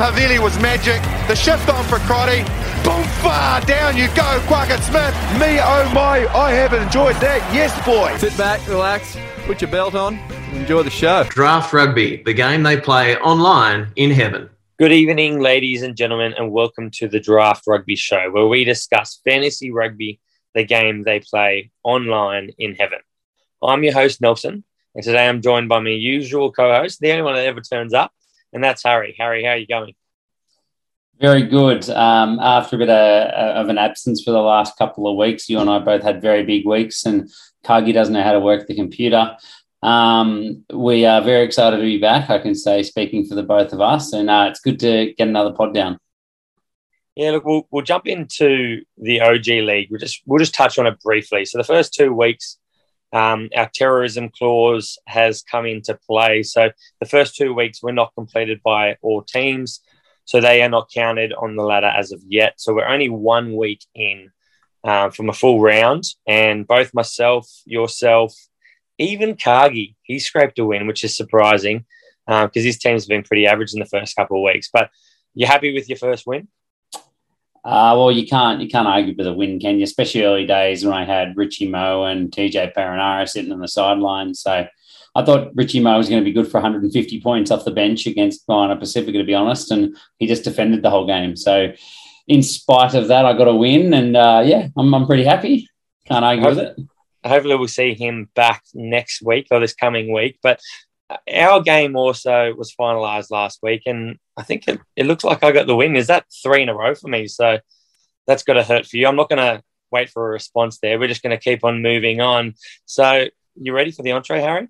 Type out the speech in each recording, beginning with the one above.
pass Havili was magic. The shift on for Crotty. Boom, far down you go, Quackett Smith. Me, oh my, I have enjoyed that. Yes, boy. Sit back, relax, put your belt on, enjoy the show. Draft Rugby, the game they play online in heaven. Good evening, ladies and gentlemen, and welcome to the Draft Rugby Show, where we discuss fantasy rugby, the game they play online in heaven. I'm your host, Nelson, and today I'm joined by my usual co host, the only one that ever turns up, and that's Harry. Harry, how are you going? Very good. Um, after a bit of, of, an absence for the last couple of weeks, you and I both had very big weeks, and Cargie doesn't know how to work the computer. Um, we are very excited to be back. I can say, speaking for the both of us, and uh, it's good to get another pod down. Yeah, look, we'll, we'll jump into the OG league. We'll just we'll just touch on it briefly. So the first two weeks, um, our terrorism clause has come into play. So the first two weeks were not completed by all teams, so they are not counted on the ladder as of yet. So we're only one week in uh, from a full round, and both myself, yourself, even Cargie, he scraped a win, which is surprising because um, his team's been pretty average in the first couple of weeks. But you happy with your first win? Uh, well, you can't you can't argue with a win, can you? Especially early days when I had Richie Moe and TJ Perenara sitting on the sideline. So I thought Richie Moe was going to be good for 150 points off the bench against Moana Pacifica, to be honest, and he just defended the whole game. So in spite of that, I got a win, and uh, yeah, I'm, I'm pretty happy. Can't argue with it hopefully we'll see him back next week or this coming week. But our game also was finalised last week, and I think it, it looks like I got the win. Is that three in a row for me? So that's got to hurt for you. I'm not going to wait for a response there. We're just going to keep on moving on. So you ready for the entree, Harry?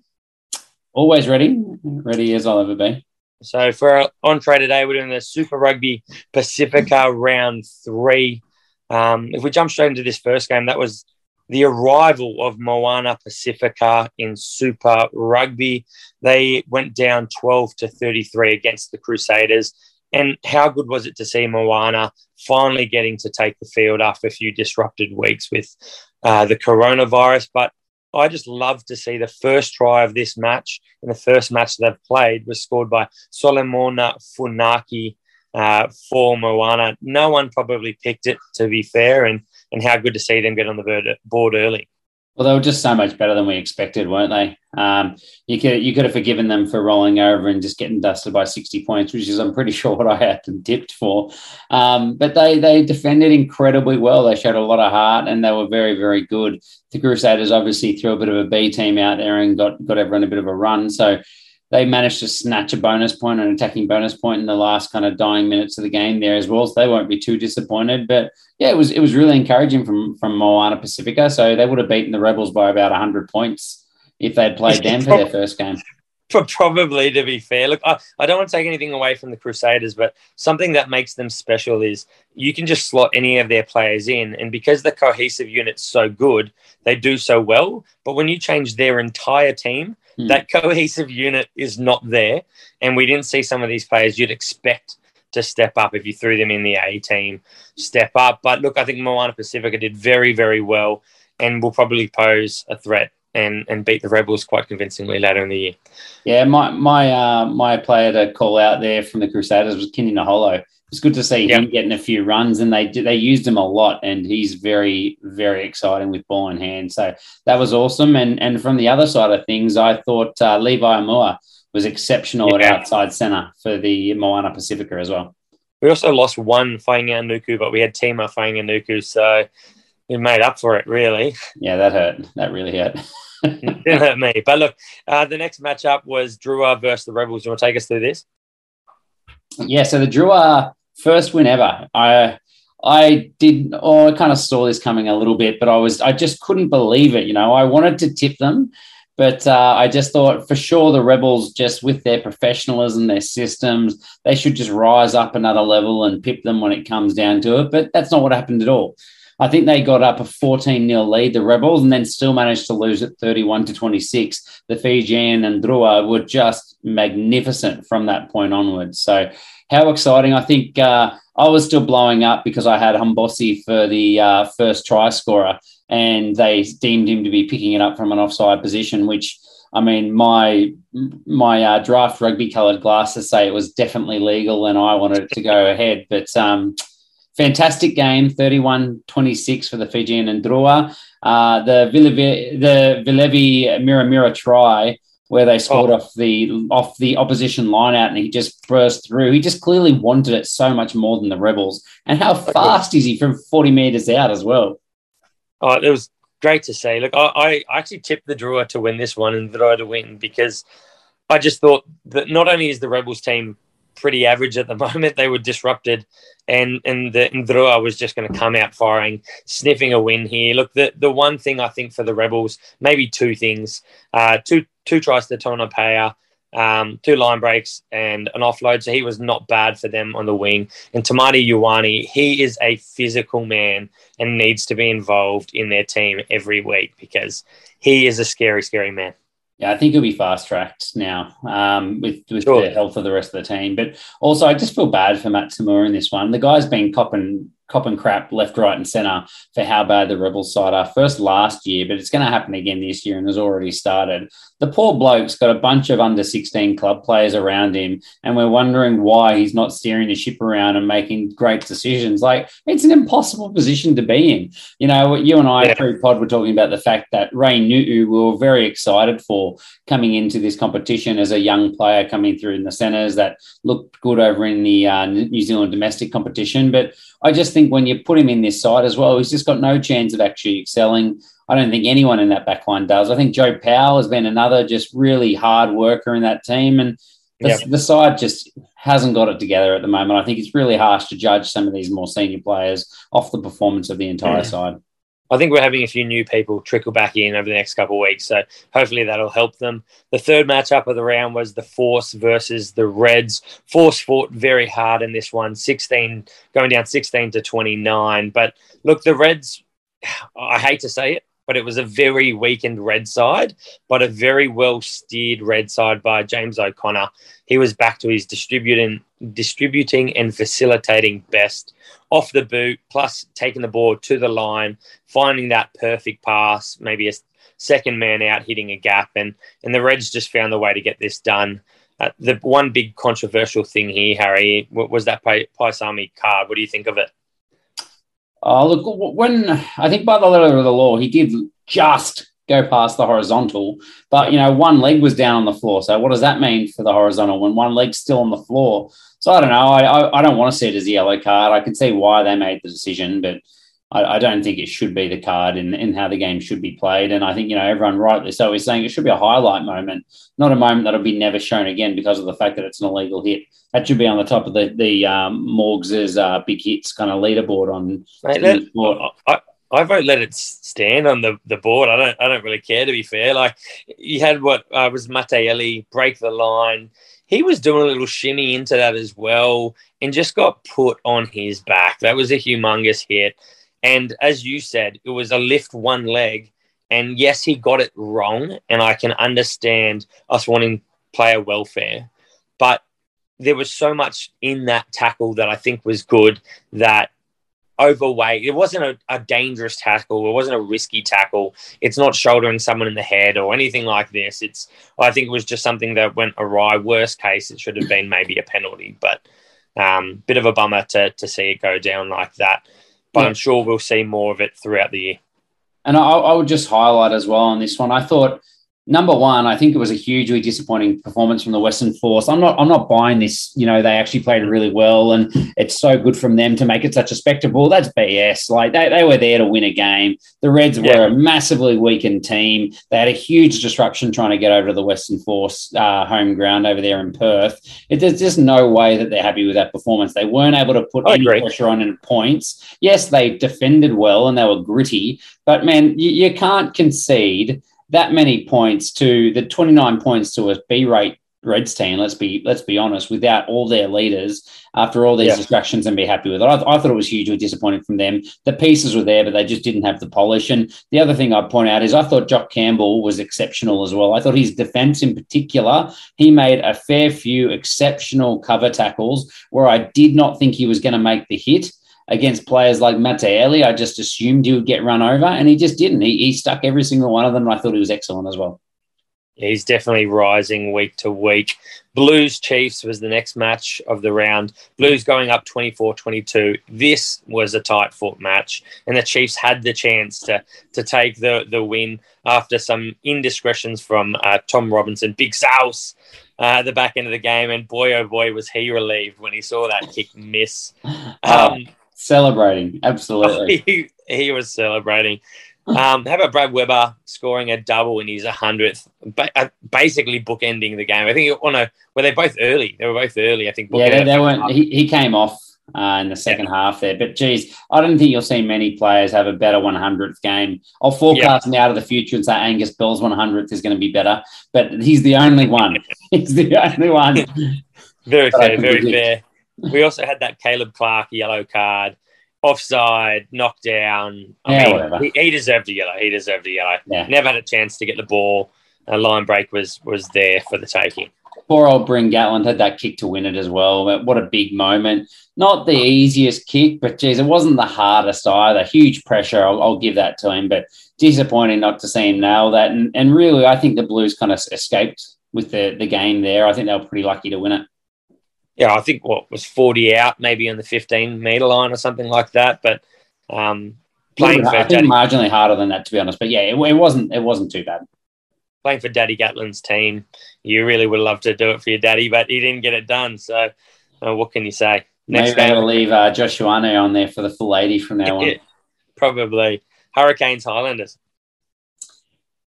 Always ready. Ready as I'll ever be. So for our entree today, we're doing the Super Rugby Pacifica round three. Um, if we jump straight into this first game, that was the arrival of Moana Pacifica in Super Rugby. They went down 12 to 33 against the Crusaders. And how good was it to see Moana finally getting to take the field after a few disrupted weeks with uh, the coronavirus? But I just love to see the first try of this match and the first match they've played was scored by Solomona Funaki uh, for Moana. No one probably picked it, to be fair. And and how good to see them get on the board early. Well, they were just so much better than we expected, weren't they? Um, you could you could have forgiven them for rolling over and just getting dusted by sixty points, which is I'm pretty sure what I had them dipped for. Um, but they they defended incredibly well. They showed a lot of heart and they were very very good. The Crusaders obviously threw a bit of a B team out there and got got everyone a bit of a run. So they managed to snatch a bonus point, an attacking bonus point in the last kind of dying minutes of the game there as well. So they won't be too disappointed. But yeah, it was it was really encouraging from from Moana Pacifica. So they would have beaten the Rebels by about hundred points if they'd played them for their first game. Probably, to be fair. Look, I, I don't want to take anything away from the Crusaders, but something that makes them special is you can just slot any of their players in. And because the cohesive unit's so good, they do so well. But when you change their entire team, Hmm. That cohesive unit is not there. And we didn't see some of these players you'd expect to step up if you threw them in the A team, step up. But look, I think Moana Pacifica did very, very well and will probably pose a threat and, and beat the Rebels quite convincingly later in the year. Yeah, my my uh, my player to call out there from the Crusaders was Kini Naholo it's good to see yep. him getting a few runs, and they they used him a lot, and he's very very exciting with ball in hand. So that was awesome. And and from the other side of things, I thought uh, Levi Aumua was exceptional yeah. at outside centre for the Moana Pacifica as well. We also lost one Fainga'anuku, but we had Tima Fainga'anuku, so we made up for it, really. Yeah, that hurt. That really hurt. Didn't hurt me. But look, uh, the next matchup was Drua versus the Rebels. Do you want to take us through this? Yeah, so the Drua first win ever. I I did oh, I kind of saw this coming a little bit, but I was I just couldn't believe it. You know, I wanted to tip them, but uh, I just thought for sure the Rebels, just with their professionalism, their systems, they should just rise up another level and pip them when it comes down to it. But that's not what happened at all. I think they got up a 14 0 lead, the Rebels, and then still managed to lose at 31 to 26. The Fijian and Drua were just magnificent from that point onwards. So how exciting! I think uh, I was still blowing up because I had Hombosi for the uh, first try scorer, and they deemed him to be picking it up from an offside position, which I mean, my my uh, draft rugby coloured glasses say it was definitely legal, and I wanted it to go ahead. But um, fantastic game, 31-26 for the Fijian and Drua. Uh, the Vilevi, the Vilive Miramira try where they scored oh. off the off the opposition line out and he just burst through. He just clearly wanted it so much more than the Rebels. And how fast is he from 40 meters out as well? Oh, it was great to see. Look, I, I actually tipped the drawer to win this one and Drua to win because I just thought that not only is the Rebels team pretty average at the moment, they were disrupted and and the Ndrua was just going to come out firing, sniffing a win here. Look, the the one thing I think for the Rebels, maybe two things, uh, two two tries to Tonumaipea, um, two line breaks and an offload. So he was not bad for them on the wing. And Tamati Ioane, he is a physical man and needs to be involved in their team every week because he is a scary, scary man. Yeah, I think he'll be fast tracked now um, with with sure. the health of the rest of the team. But also, I just feel bad for Matt To'omua in this one. The guy's been copping cop and crap left, right, and centre for how bad the Rebels side are. First last year, but it's going to happen again this year and has already started. The poor bloke's got a bunch of under 16 club players around him, and we're wondering why he's not steering the ship around and making great decisions. Like, it's an impossible position to be in. You know, you and I, yeah. pre pod, were talking about the fact that Ray Nu'u, we were very excited for coming into this competition as a young player coming through in the centres that looked good over in the uh, New Zealand domestic competition. But I just think when you put him in this side as well, he's just got no chance of actually excelling. I don't think anyone in that backline does. I think Joe Powell has been another just really hard worker in that team, and the, yep. the side just hasn't got it together at the moment. I think it's really harsh to judge some of these more senior players off the performance of the entire yeah. side. I think we're having a few new people trickle back in over the next couple of weeks. So hopefully that'll help them. The third matchup of the round was the Force versus the Reds. Force fought very hard in this one, 16, going down 16 to 29. But look, the Reds, I hate to say it, but it was a very weakened red side, but a very well steered red side by James O'Connor. He was back to his distributing, distributing and facilitating best off the boot, plus taking the ball to the line, finding that perfect pass, maybe a second man out hitting a gap, and and the Reds just found the way to get this done. Uh, the one big controversial thing here, Harry, was that Paisami card. What do you think of it? Oh, look, when I think by the letter of the law, he did just go past the horizontal, but you know, one leg was down on the floor. So, what does that mean for the horizontal when one leg's still on the floor? So, I don't know. I, I, I don't want to see it as a yellow card. I can see why they made the decision, but I, I, don't think it should be the card in, in how the game should be played. And I think, you know, everyone rightly so is saying it should be a highlight moment, not a moment that'll be never shown again because of the fact that it's an illegal hit. That should be on the top of the, the um, Morgs' uh, big hits kind of leaderboard on. Mate, let, I, I vote let it stand on the, the board. I don't I don't really care to be fair. Like you had what uh, was Mataele break the line. He was doing a little shimmy into that as well and just got put on his back. That was a humongous hit. And as you said, it was a lift one leg. And yes, he got it wrong. And I can understand us wanting player welfare. But there was so much in that tackle that I think was good that overweight. It wasn't a, a, dangerous tackle. It wasn't a risky tackle. It's not shouldering someone in the head or anything like this. It's I think it was just something that went awry. Worst case, it should have been maybe a penalty, but um, bit of a bummer to to see it go down like that but yeah. I'm sure we'll see more of it throughout the year. And I, I would just highlight as well on this one. I thought number one, I think it was a hugely disappointing performance from the Western Force. I'm not, I'm not buying this. You know, they actually played really well, and it's so good from them to make it such a spectacle. That's BS. Like they, they were there to win a game. The Reds yeah. were a massively weakened team. They had a huge disruption trying to get over to the Western Force uh, home ground over there in Perth. It, there's just no way that they're happy with that performance. They weren't able to put I any agree. pressure on in points. Yes, they defended well and they were gritty, but man, you, you can't concede that many points to the 29 points to a B rate Reds team. Let's be let's be honest. Without all their leaders, after all these yeah. distractions, and be happy with it. I, I, thought it was hugely disappointing from them. The pieces were there, but they just didn't have the polish. And the other thing I'd point out is I thought Jock Campbell was exceptional as well. I thought his defence in particular, he made a fair few exceptional cover tackles where I did not think he was going to make the hit against players like Mataele, I just assumed he would get run over, and he just didn't. He, he stuck every single one of them, and I thought he was excellent as well. He's definitely rising week to week. Blues Chiefs was the next match of the round. Blues going up 24 22. This was a tight foot match, and the Chiefs had the chance to, to take the, the win after some indiscretions from uh, Tom Robinson. Big South uh, at the back end of the game, and boy, oh boy, was he relieved when he saw that kick miss. Um, celebrating, absolutely. He, he was celebrating. Um, how about Brad Weber scoring a double in his 100th, ba- uh, basically bookending the game? I think, oh no, were they both early? They were both early, I think. Yeah, they, they weren't. He, he came off uh, in the second yeah. half there. But geez, I don't think you'll see many players have a better 100th game. I'll forecast yeah. out of the future and say Angus Bell's 100th is going to be better, but he's the only one. he's the only one. very fair, very fair. We also had that Caleb Clark yellow card offside, knockdown. I yeah, mean, he, he, deserved a yellow. He deserved a yellow. Yeah. Never had a chance to get the ball. A line break was was there for the taking. Poor old Bryn Gatland had that kick to win it as well. What a big moment. Not the easiest kick, but geez, it wasn't the hardest either. Huge pressure. I'll, I'll give that to him, but disappointing not to see him nail that. And, and really, I think the Blues kind of escaped with the, the game there. I think they were pretty lucky to win it yeah, I think what was 40 out, maybe on the 15 meter line or something like that. But um, playing for I think Daddy, marginally harder than that, to be honest. But yeah, it, it, wasn't it wasn't too bad. Playing for Daddy Gatland's team, you really would love to do it for your daddy, but he didn't get it done. So uh, what can you say? Next Maybe we'll leave uh, Joshua on there for the full 80 from now on. Probably. Hurricanes Highlanders.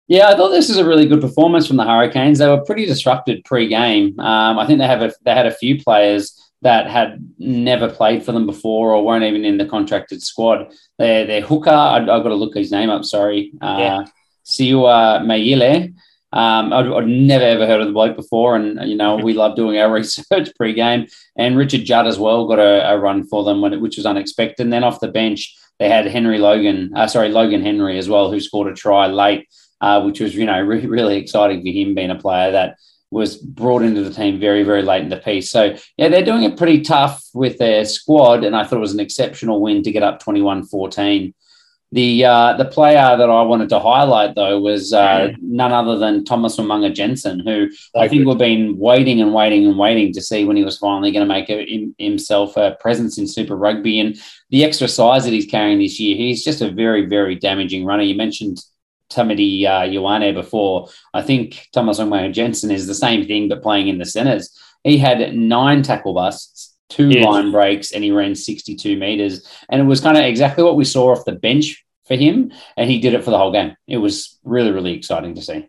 Yeah, I thought this was a really good performance from the Hurricanes. They were pretty disrupted pre-game. Um, I think they have a, they had a few players that had never played for them before or weren't even in the contracted squad. Their their hooker, I, have got to look his name up. Sorry, uh, yeah. Siua Maile. Um, I'd, I'd, never ever heard of the bloke before, and you know we love doing our research pre-game. And Richard Judd as well got a, a run for them, it, which was unexpected. And then off the bench, they had Henry Logan, uh, sorry Logan Henry as well, who scored a try late uh, which was you know re- really exciting for him being a player that was brought into the team very very late in the piece. So yeah, they're doing it pretty tough with their squad, and I thought it was an exceptional win to get up 21-14. The uh, the player that I wanted to highlight though was uh, none other than Thomas Umaga Jensen, who I think we've been waiting and waiting and waiting to see when he was finally going to make a, himself a presence in Super Rugby and the extra size that he's carrying this year. He's just a very very damaging runner. You mentioned Tamati uh, Ioane before. I think Thomas Umaga Jensen is the same thing, but playing in the centres. He had nine tackle busts, two yes. line breaks, and he ran 62 metres. And it was kind of exactly what we saw off the bench for him. And he did it for the whole game. It was really, really exciting to see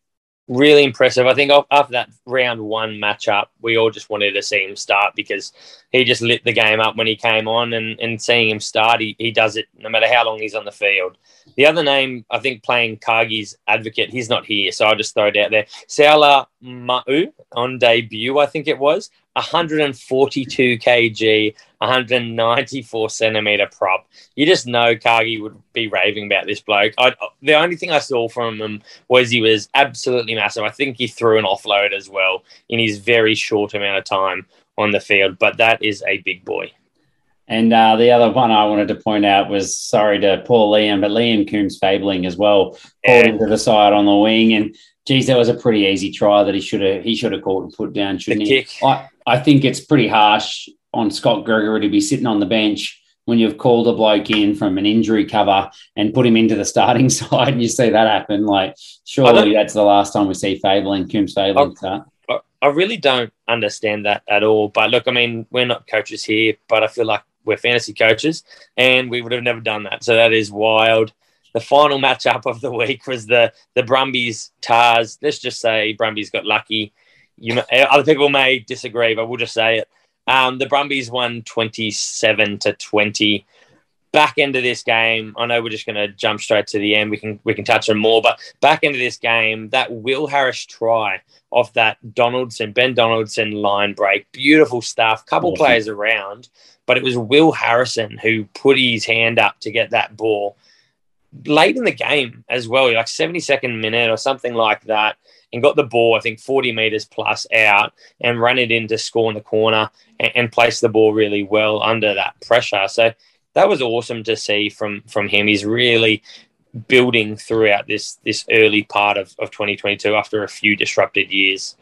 really impressive. I think after that round one matchup, we all just wanted to see him start because he just lit the game up when he came on, and, and seeing him start, he, he does it no matter how long he's on the field. The other name, I think, playing Cargie's advocate, he's not here, so I'll just throw it out there. Saula Ma'u on debut, I think it was. 142 kg, 194 centimeter prop. You just know Cargie would be raving about this bloke. I, the only thing I saw from him was he was absolutely massive. I think he threw an offload as well in his very short amount of time on the field, but that is a big boy. And uh, the other one I wanted to point out was sorry to Paul Liam, but Liam Coombes Fabling as well, yeah. into the side on the wing. And geez, that was a pretty easy try that he should have he should have caught and put down, shouldn't the he? Kick. I, I think it's pretty harsh on Scott Gregory to be sitting on the bench when you've called a bloke in from an injury cover and put him into the starting side and you see that happen. Like, surely that's the last time we see Fabling, Coombes Fabling start. I really don't understand that at all. But look, I mean, we're not coaches here, but I feel like we're fantasy coaches and we would have never done that. So that is wild. The final matchup of the week was the the Brumbies Tars. Let's just say Brumbies got lucky you know, other people may disagree, but we'll just say it. Um, the Brumbies won 27 to 20. Back into this game, I know we're just going to jump straight to the end. We can we can touch on more, but back into this game, that Will Harris try off that Donaldson Ben Donaldson line break, beautiful stuff. Couple awesome. players around, but it was Will Harrison who put his hand up to get that ball late in the game as well, like 72nd minute or something like that and got the ball, I think, 40 meters plus out and ran it in to score in the corner and, and placed the ball really well under that pressure. So that was awesome to see from from him. He's really building throughout this this early part of, of 2022 after a few disrupted years.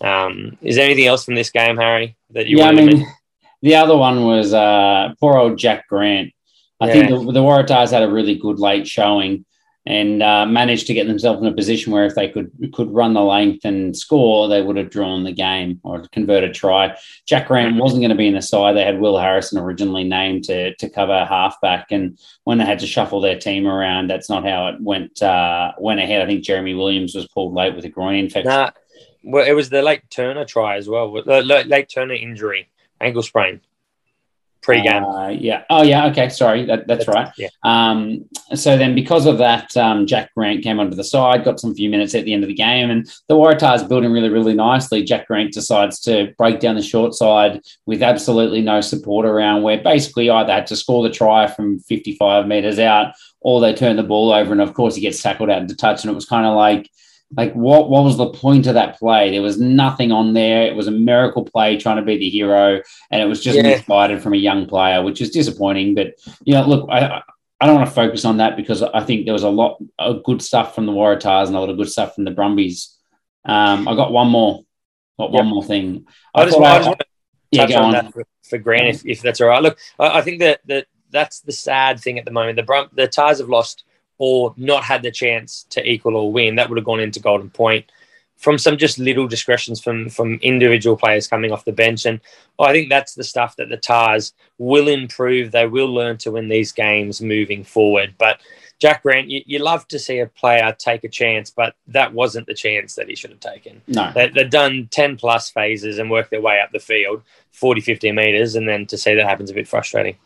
Um, is there anything else from this game, Harry, that you yeah, I want to mean, mention? the other one was uh, poor old Jack Grant. I think the, the Waratahs had a really good late showing and uh, managed to get themselves in a position where if they could could run the length and score, they would have drawn the game or converted try. Jack Grant wasn't going to be in the side. They had Will Harrison originally named to to cover halfback, and when they had to shuffle their team around, that's not how it went uh, went ahead. I think Jeremy Williams was pulled late with a groin infection. Nah, well, it was the late Turner try as well. Late, late Turner injury, ankle sprain, pre-game. Uh, yeah. Oh, yeah. Okay. Sorry. That, that's right. Yeah. Um, so then, because of that, um, Jack Grant came onto the side, got some few minutes at the end of the game, and the Waratahs building really, really nicely. Jack Grant decides to break down the short side with absolutely no support around, where basically either had to score the try from 55 meters out, or they turn the ball over, and of course he gets tackled out into touch, and it was kind of like. Like what? What was the point of that play? There was nothing on there. It was a miracle play, trying to be the hero, and it was just Yeah. misguided from a young player, which is disappointing. But you know, look, I I don't want to focus on that because I think there was a lot of good stuff from the Waratahs and a lot of good stuff from the Brumbies. Um, I got one more, got one Yep. more thing. I just, I just want to yeah, touch go on, on. that for, for Grant, if, if that's all right. Look, I, I think that, that that's the sad thing at the moment. The Brum, the Tars have lost or not had the chance to equal or win. That would have gone into Golden Point from some just little discretions from from individual players coming off the bench. And I think that's the stuff that the Tars will improve. They will learn to win these games moving forward. But Jack Grant, you, you love to see a player take a chance, but that wasn't the chance that he should have taken. No, They, they've done 10 plus phases and worked their way up the field, 40, 50 meters, and then to see that happens a bit frustrating.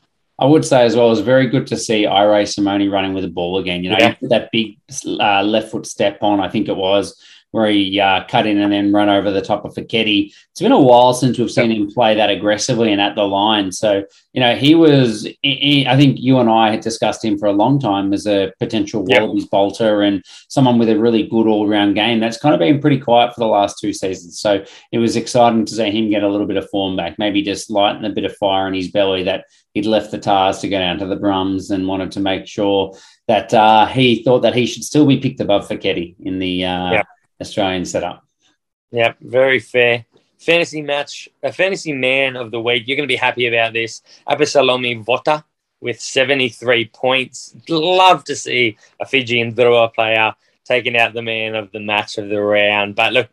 I would say as well, it was very good to see Irae Simone running with the ball again. You know, Yeah. that big uh, left foot step on, I think it was, where he uh, cut in and then run over the top of Foketi. It's been a while since we've seen him play that aggressively and at the line. So, you know, he was, he- I think you and I had discussed him for a long time as a potential Yep. Wallabies bolter and someone with a really good all round game. That's kind of been pretty quiet for the last two seasons. So it was exciting to see him get a little bit of form back, maybe just lighten a bit of fire in his belly that he'd left the Tars to go down to the Brums and wanted to make sure that uh, he thought that he should still be picked above Foketi in the uh, Yeah. Australian setup. Yeah, very fair. Fantasy match, a fantasy man of the week. You're going to be happy about this. Apisalome Vota with 73 points. Love to see a Fijian Drua player taking out the man of the match of the round. But look,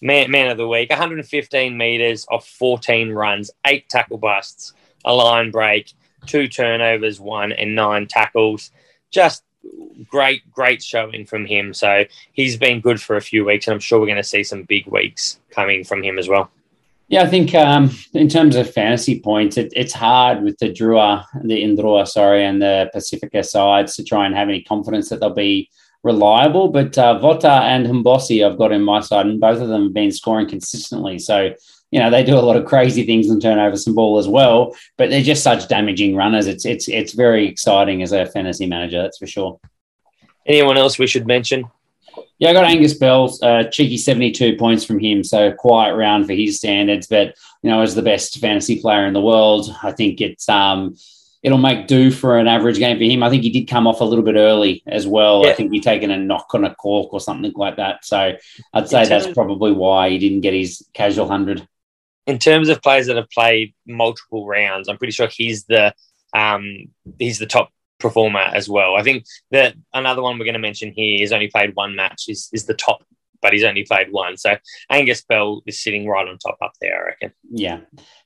man, man of the week, 115 meters of 14 runs, eight tackle busts, a line break, two turnovers, one and nine tackles. Just great, great showing from him. So he's been good for a few weeks, and I'm sure we're going to see some big weeks coming from him as well. Yeah, I think um, in terms of fantasy points, it, it's hard with the Drua, the Indrua, sorry, and the Pacifica sides to try and have any confidence that they'll be reliable. But uh, Vota and Humbosi, I've got in my side, and both of them have been scoring consistently. So, you know, they do a lot of crazy things and turn over some ball as well. But they're just such damaging runners. It's it's it's very exciting as a fantasy manager, that's for sure. Anyone else we should mention? Yeah, I got Angus Bell, uh, cheeky 72 points from him. So quiet round for his standards, but you know, as the best fantasy player in the world, I think it's um it'll make do for an average game for him. I think he did come off a little bit early as well. I think he'd taken a knock on a cork or something like that. So I'd say that's probably why he didn't get his casual hundred. In terms of players that have played multiple rounds, I'm pretty sure he's the um, he's the top performer as well. I think that another one we're going to mention here is only played one match is is the top, but he's only played one. So Angus Bell is sitting right on top up there, I reckon. Yeah.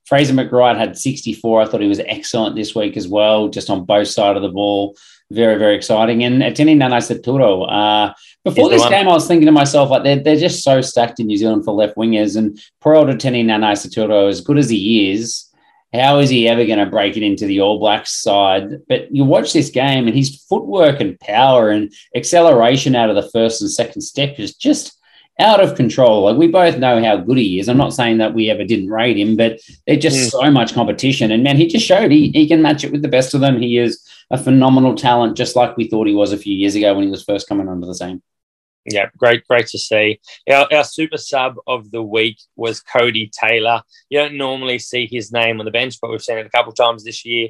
Fraser McReight had 64. I thought he was excellent this week as well, just on both sides of the ball. Very, very exciting. And Etene Nanai-Seturo, uh, before He's this game, I was thinking to myself, like, they're, they're just so stacked in New Zealand for left wingers. And poor old Etene Nanai-Seturo, as good as he is, how is he ever going to break it into the All Blacks side? But you watch this game, and his footwork and power and acceleration out of the first and second step is just out of control. Like we both know how good he is. I'm not saying that we ever didn't rate him, but there's just Mm. so much competition. And man, he just showed he, he can match it with the best of them. He is a phenomenal talent, just like we thought he was a few years ago when he was first coming onto the scene. Yeah, great, great to see. Our, our super sub of the week was Codie Taylor. You don't normally see his name on the bench, but we've seen it a couple times this year.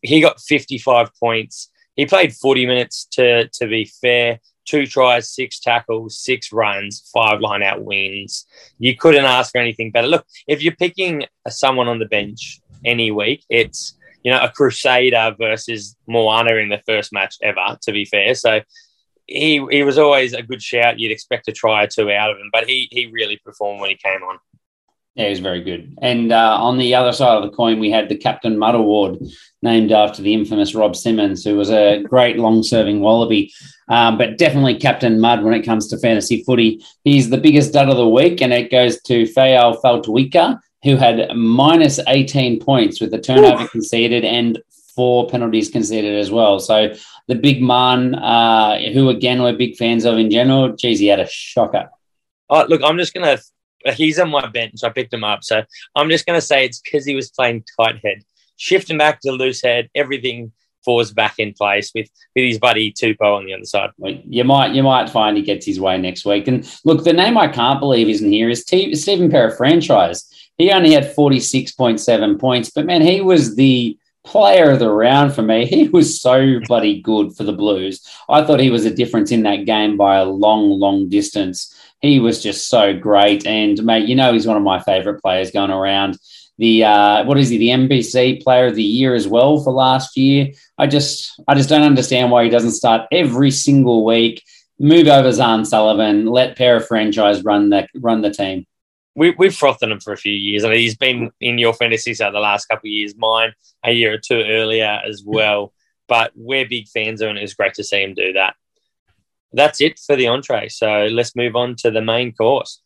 He got 55 points. he played 40 minutes to to be fair. Two tries, six tackles, six runs, five line out wins. You couldn't ask for anything better. Look, if you're picking someone on the bench any week, it's you know a Crusader versus Moana in the first match ever. To be fair, so he he was always a good shout. You'd expect a try or two out of him, but he he really performed when he came on. Yeah, he was very good. And uh, on the other side of the coin, we had the Captain Mud Award, named after the infamous Rob Simmons, who was a great long-serving Wallaby, um, but definitely Captain Mud when it comes to fantasy footy. He's the biggest dud of the week, and it goes to Feao Fotuaika, who had minus 18 points with the turnover Ooh. conceded and four penalties conceded as well. So the big man, uh, who again we're big fans of in general, geez, he had a shocker. Oh, look, I'm just going to he's on my bench. I picked him up. So I'm just going to say it's because he was playing tight head. Shift him back to loose head. Everything falls back in place with, with his buddy Tupou on the other side. You might you might find he gets his way next week. And look, the name I can't believe isn't here is T- Stephen Perofeta. He only had 46.7 points, but man, he was the player of the round for me. He was so bloody good for the Blues. I thought he was a difference in that game by a long, long distance he was just so great. And mate, you know he's one of my favourite players going around. The uh, what is he? The NPC Player of the Year as well for last year. I just I just don't understand why he doesn't start every single week. Move over Zarn Sullivan. Let Perofeta run the run the team. We, we've frothed him for a few years. I mean, he's been in your fantasy set the last couple of years, mine a year or two earlier as well. But we're big fans of him. It's great to see him do that that's it for the entree. So let's move on to the main course.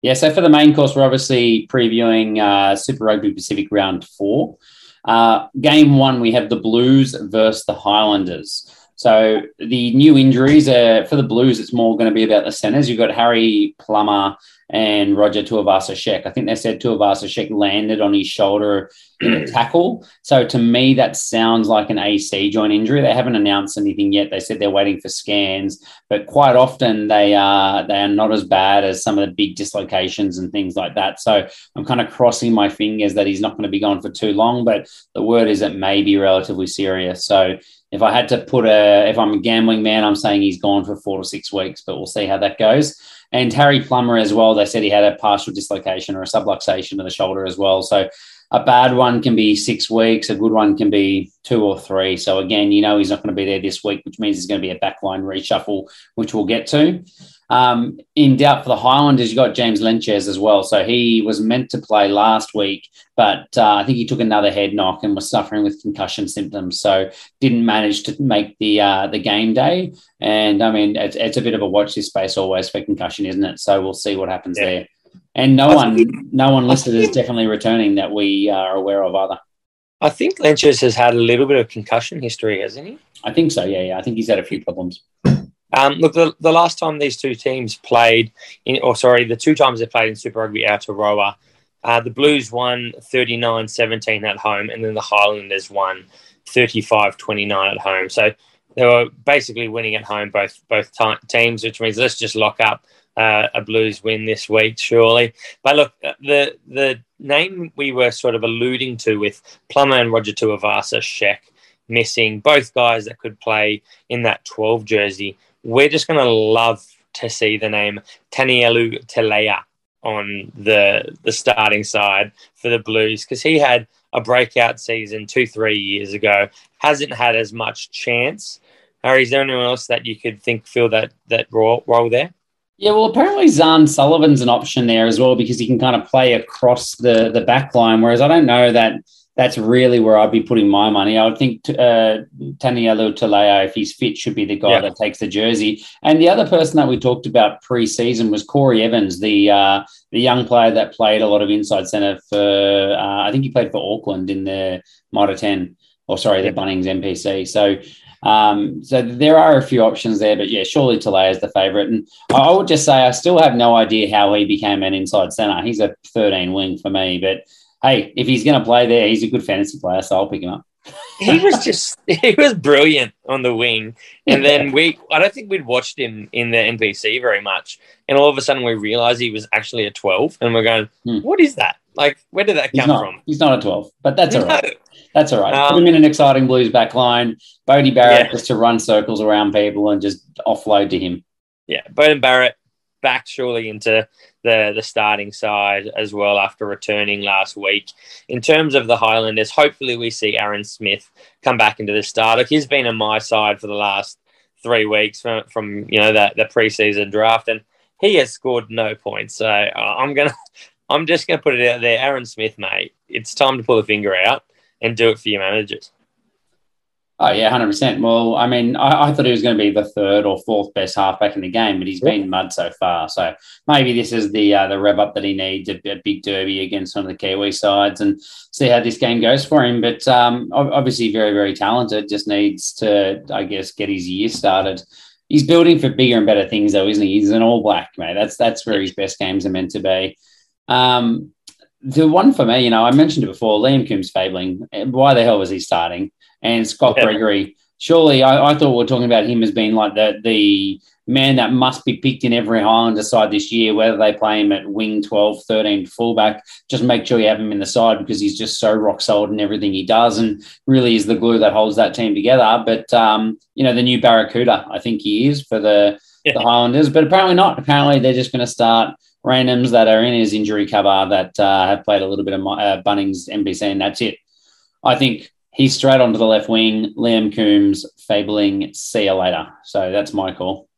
Yeah, so for the main course, we're obviously previewing uh, Super Rugby Pacific Round Four. Uh, game one, we have the Blues versus the Highlanders. So the new injuries are, for the Blues, it's more going to be about the centres. You've got Harry Plummer and Roger Tuivasa-Sheck. I think they said Tuivasa-Sheck landed on his shoulder in a tackle. So to me, that sounds like an AC joint injury. They haven't announced anything yet. They said they're waiting for scans, but quite often they are they are not as bad as some of the big dislocations and things like that. So I'm kind of crossing my fingers that he's not going to be gone for too long. But the word is it may be relatively serious. So if I had to put a, if I'm a gambling man, I'm saying he's gone for four to six weeks, but we'll see how that goes. And Harry Plummer as well, they said he had a partial dislocation or a subluxation of the shoulder as well. So a bad one can be six weeks, a good one can be two or three. So again, you know he's not going to be there this week, which means there's going to be a backline reshuffle, which we'll get to. Um, in doubt for the Highlanders, you got James Lentjes as well. So he was meant to play last week, but uh, I think he took another head knock and was suffering with concussion symptoms. So didn't manage to make the uh, the game day. And I mean, it's, it's, a bit of a watch this space always for concussion, isn't it? So we'll see what happens yeah. there. And no one, no one listed is definitely returning that we are aware of either. I think Lentjes has had a little bit of concussion history, hasn't he? I think so. Yeah, yeah. I think he's had a few problems. Um, look, the, the last time these two teams played, in, or sorry, the two times they played in Super Rugby Aotearoa, uh, the Blues won 39 17 at home, and then the Highlanders won 35 29 at home. So they were basically winning at home, both both t- teams, which means let's just lock up uh, a Blues win this week, surely. But look, uh, the the name we were sort of alluding to with Plummer and Roger Tuivasa-Sheck missing, both guys that could play in that 12 jersey we're just going to love to see the name Tanielu Telea on the the starting side for the Blues because he had a breakout season two three years ago. Hasn't had as much chance. Harry, is there anyone else that you could think fill that that role, there? Yeah, well, apparently Zarn Sullivan's an option there as well because he can kind of play across the the back line. Whereas I don't know that that's really where I'd be putting my money. I would think uh, Tanielu Telea, if he's fit, should be the guy yeah. that takes the jersey. And the other person that we talked about pre-season was Corey Evans, the uh, the young player that played a lot of inside centre for. Uh, I think he played for Auckland in the Mitre Ten, or sorry, the Bunnings NPC. So. Um, so there are a few options there, but yeah, surely Telea is the favourite. And I would just say I still have no idea how he became an inside centre. He's a 13 wing for me, but hey, if he's going to play there, he's a good fantasy player, so I'll pick him up. he was just he was brilliant on the wing, and then we I don't think we'd watched him in the NPC very much, and all of a sudden we realised he was actually a twelve, and we're going, hmm. what is that? Like, where did that He's come not, from? he's not a 12, but that's all right. That's all right. Um, Put him in an exciting Blues back line. Bodie Barrett Yeah. just to run circles around people and just offload to him. Yeah, Beauden Barrett back surely into the the starting side as well after returning last week. In terms of the Highlanders, hopefully we see Aaron Smith come back into the start. Look, He's been on my side for the last three weeks from, from you know the the preseason draft, and he has scored no points. So uh, I'm gonna I'm just gonna put it out there, Aaron Smith, mate. It's time to pull the finger out and do it for your managers. Oh yeah, hundred percent. Well, I mean, I, I thought he was going to be the third or fourth best halfback in the game, but he's been mud so far. So maybe this is the uh, the rev up that he needs a, a big derby against one of the Kiwi sides, and see how this game goes for him. But um, obviously, very very talented. Just needs to, I guess, get his year started. He's building for bigger and better things, though, isn't he? He's an all black mate. That's that's where his best games are meant to be. Um, the one for me, you know, I mentioned it before. Liam Coombes fabling. Why the hell was he starting? And Scott Yeah. Gregory. Surely, I, I thought we are talking about him as being like the the man that must be picked in every Highlander side this year, whether they play him at wing 12, 13, fullback. Just make sure you have him in the side because he's just so rock solid in everything he does and really is the glue that holds that team together. But, um, you know, the new Barracuda, I think he is for the, Yeah. the Highlanders, but apparently not. Apparently, they're just going to start randoms that are in his injury cover that uh, have played a little bit of my, uh, Bunnings NPC, and that's it. I think he's straight onto the left wing. Liam Coombes, fabling. See you later. So that's my call.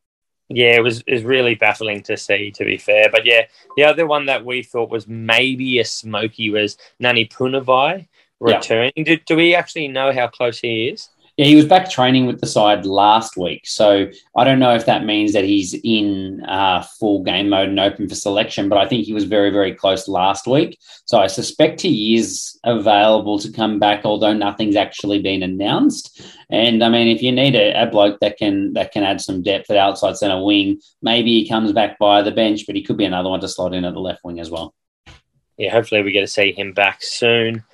Yeah, it was really baffling to see, to be fair. But yeah, the other one that we thought was maybe a smoky was Ngani Punivai Yeah. returning. Do, do we actually know how close he is? Yeah, he was back training with the side last week. So I don't know if that means that he's in uh, full game mode and open for selection, but I think he was very, very close last week. So I suspect he is available to come back, although nothing's actually been announced. And I mean, if you need a, a bloke that can that can add some depth at outside centre wing, maybe he comes back by the bench, but he could be another one to slot in at the left wing as well. Yeah, hopefully we get to see him back soon.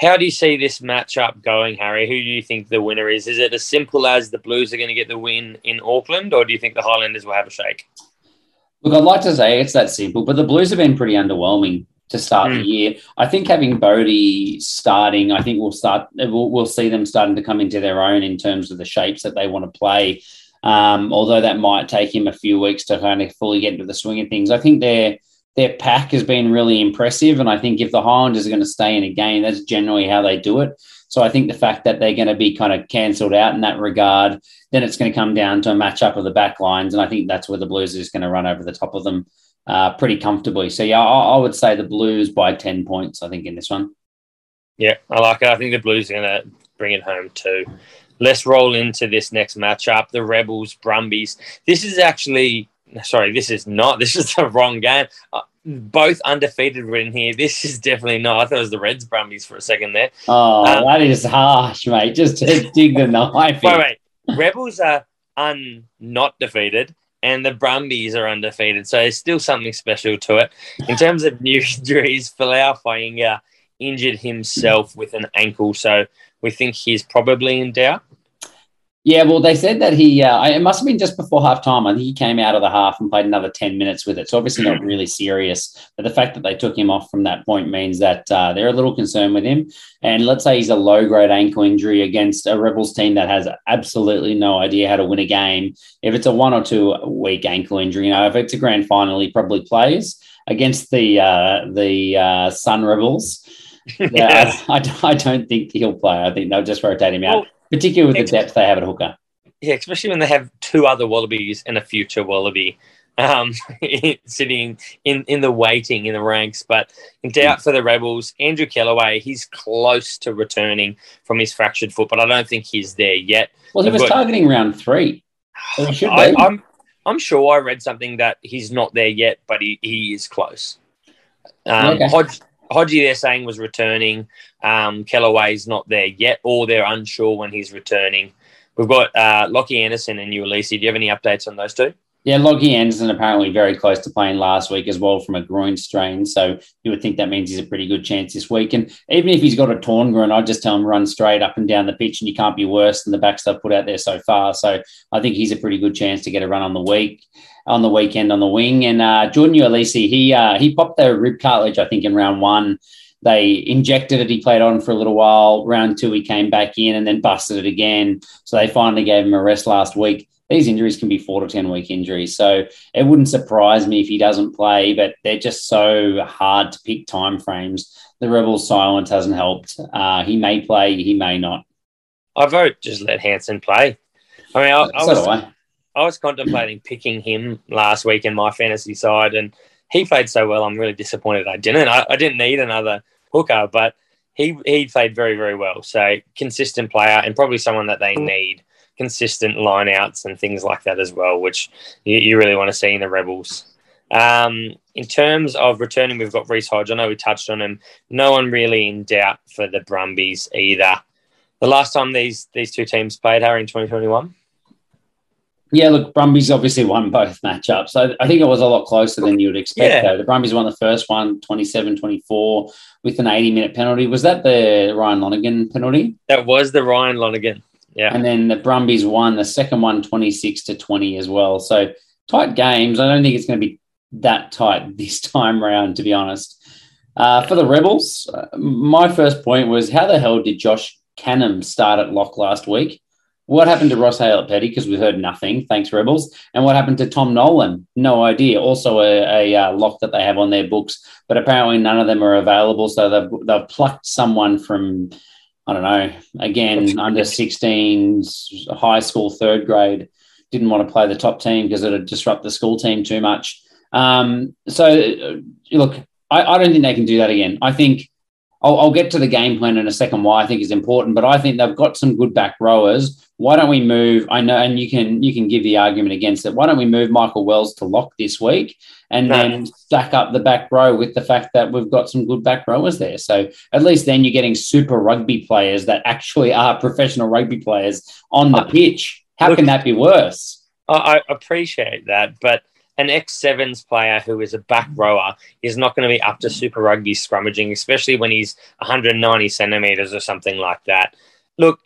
How do you see this matchup going, Harry? Who do you think the winner is? Is it as simple as the Blues are going to get the win in Auckland, or do you think the Highlanders will have a shake? Look, I'd like to say it's that simple, but the Blues have been pretty underwhelming to start the Mm. year. I think having Bodie starting, I think we'll start. We'll, we'll see them starting to come into their own in terms of the shapes that they want to play. Um, although that might take him a few weeks to kind of fully get into the swing of things. I think their their pack has been really impressive, and I think if the Highlanders are going to stay in a game, that's generally how they do it. So I think the fact that they're going to be kind of cancelled out in that regard, then it's going to come down to a matchup of the back lines, and I think that's where the Blues are just going to run over the top of them uh, pretty comfortably. So yeah, I, I would say the Blues by ten points. I think in this one. Yeah, I like it. I think the Blues are going to bring it home too. Let's roll into this next matchup the Rebels Brumbies. This is actually, sorry, this is not, this is the wrong game. Uh, both undefeated written here. This is definitely not. I thought it was the Reds Brumbies for a second there. Oh, Um, that is harsh, mate. Just to dig the knife. in. Wait, wait. Rebels are un not defeated, and the Brumbies are undefeated. So there's still something special to it. In terms of new injuries, Folau Fainga'a injured himself with an ankle, so we think he's probably in doubt. Yeah, well, they said that he, uh, it must have been just before half time. I think he came out of the half and played another 10 minutes with it. So obviously not really serious. But the fact that they took him off from that point means that uh, they're a little concerned with him. And let's say he's a low grade ankle injury against a Rebels team that has absolutely no idea how to win a game. If it's a one or two week ankle injury, you know, if it's a grand final, he probably plays against the, uh, the uh, Sun Rebels. Yeah, I, I, I don't think he'll play. I think they'll just rotate him out, Well, particularly with the depth they have at hooker. Yeah, especially when they have two other Wallabies and a future Wallaby um, sitting in, in the waiting in the ranks. But in doubt for the Rebels, Andrew Kellaway, he's close to returning from his fractured foot, but I don't think he's there yet. Well, he They've was got- targeting round three. I. I'm I'm sure I read something that he's not there yet, but he, he is close. Um, Okay. Hodge, Hodgie, they're saying was returning. Um, Kellaway's not there yet, or they're unsure when he's returning. We've got uh, Lachie Anderson and Uelese. Do you have any updates on those two? Yeah, Lachie Anderson apparently very close to playing last week as well from a groin strain. So you would think that means he's a pretty good chance this week. And even if he's got a torn groin, I'd just tell him run straight up and down the pitch and you can't be worse than the back stuff put out there so far. So I think he's a pretty good chance to get a run on the week on the weekend on the wing. And uh, Jordan Uelese, he uh, he popped the rib cartilage, I think, in round one. They injected it. He played on for a little while. Round two, he came back in and then busted it again. So they finally gave him a rest last week. These injuries can be four to 10 week injuries. So it wouldn't surprise me if he doesn't play, but they're just so hard to pick time frames. The Rebels' silence hasn't helped. Uh, he may play, he may not. I vote just let Hansen play. I mean, I, I so was, I. I was contemplating picking him last week in my fantasy side, and he played so well. I'm really disappointed I didn't. I, I didn't need another hooker, but he he played very very well. So consistent player, and probably someone that they need. Consistent lineouts and things like that as well, which you, you really want to see in the Rebels. Um, in terms of returning, we've got Reece Hodge. I know we touched on him. No one really in doubt for the Brumbies either. The last time these these two teams played, Harry, in 2021. Yeah, look, Brumbies obviously won both matchups. So I think it was a lot closer than you would expect, Yeah. though. The Brumbies won the first one, 27 24, with an 80 minute penalty. Was that the Ryan Lonergan penalty? That was the Ryan Lonergan. Yeah. And then the Brumbies won the second one, 26 to 20 as well. So tight games. I don't think it's going to be that tight this time round, to be honest. Uh, for the Rebels, uh, my first point was how the hell did Josh Canham start at lock last week? What happened to Ross Haylett-Petty? Because we've heard nothing. Thanks, Rebels. And what happened to Tom Nolan? No idea. Also, a, a uh, lock that they have on their books, but apparently none of them are available. So they've, they've plucked someone from, I don't know, again, under 16s, high school, third grade. Didn't want to play the top team because it would disrupt the school team too much. Um, so, uh, look, I, I don't think they can do that again. I think I'll, I'll get to the game plan in a second why I think is important, but I think they've got some good back rowers. Why don't we move? I know, and you can you can give the argument against it. Why don't we move Michael Wells to lock this week and No. then stack up the back row with the fact that we've got some good back rowers there? So at least then you're getting super rugby players that actually are professional rugby players on the Uh, pitch. How look- can that be worse? I, I appreciate that, but an X Sevens player who is a back rower is not going to be up to Super Rugby scrummaging, especially when he's 190 centimeters or something like that. Look,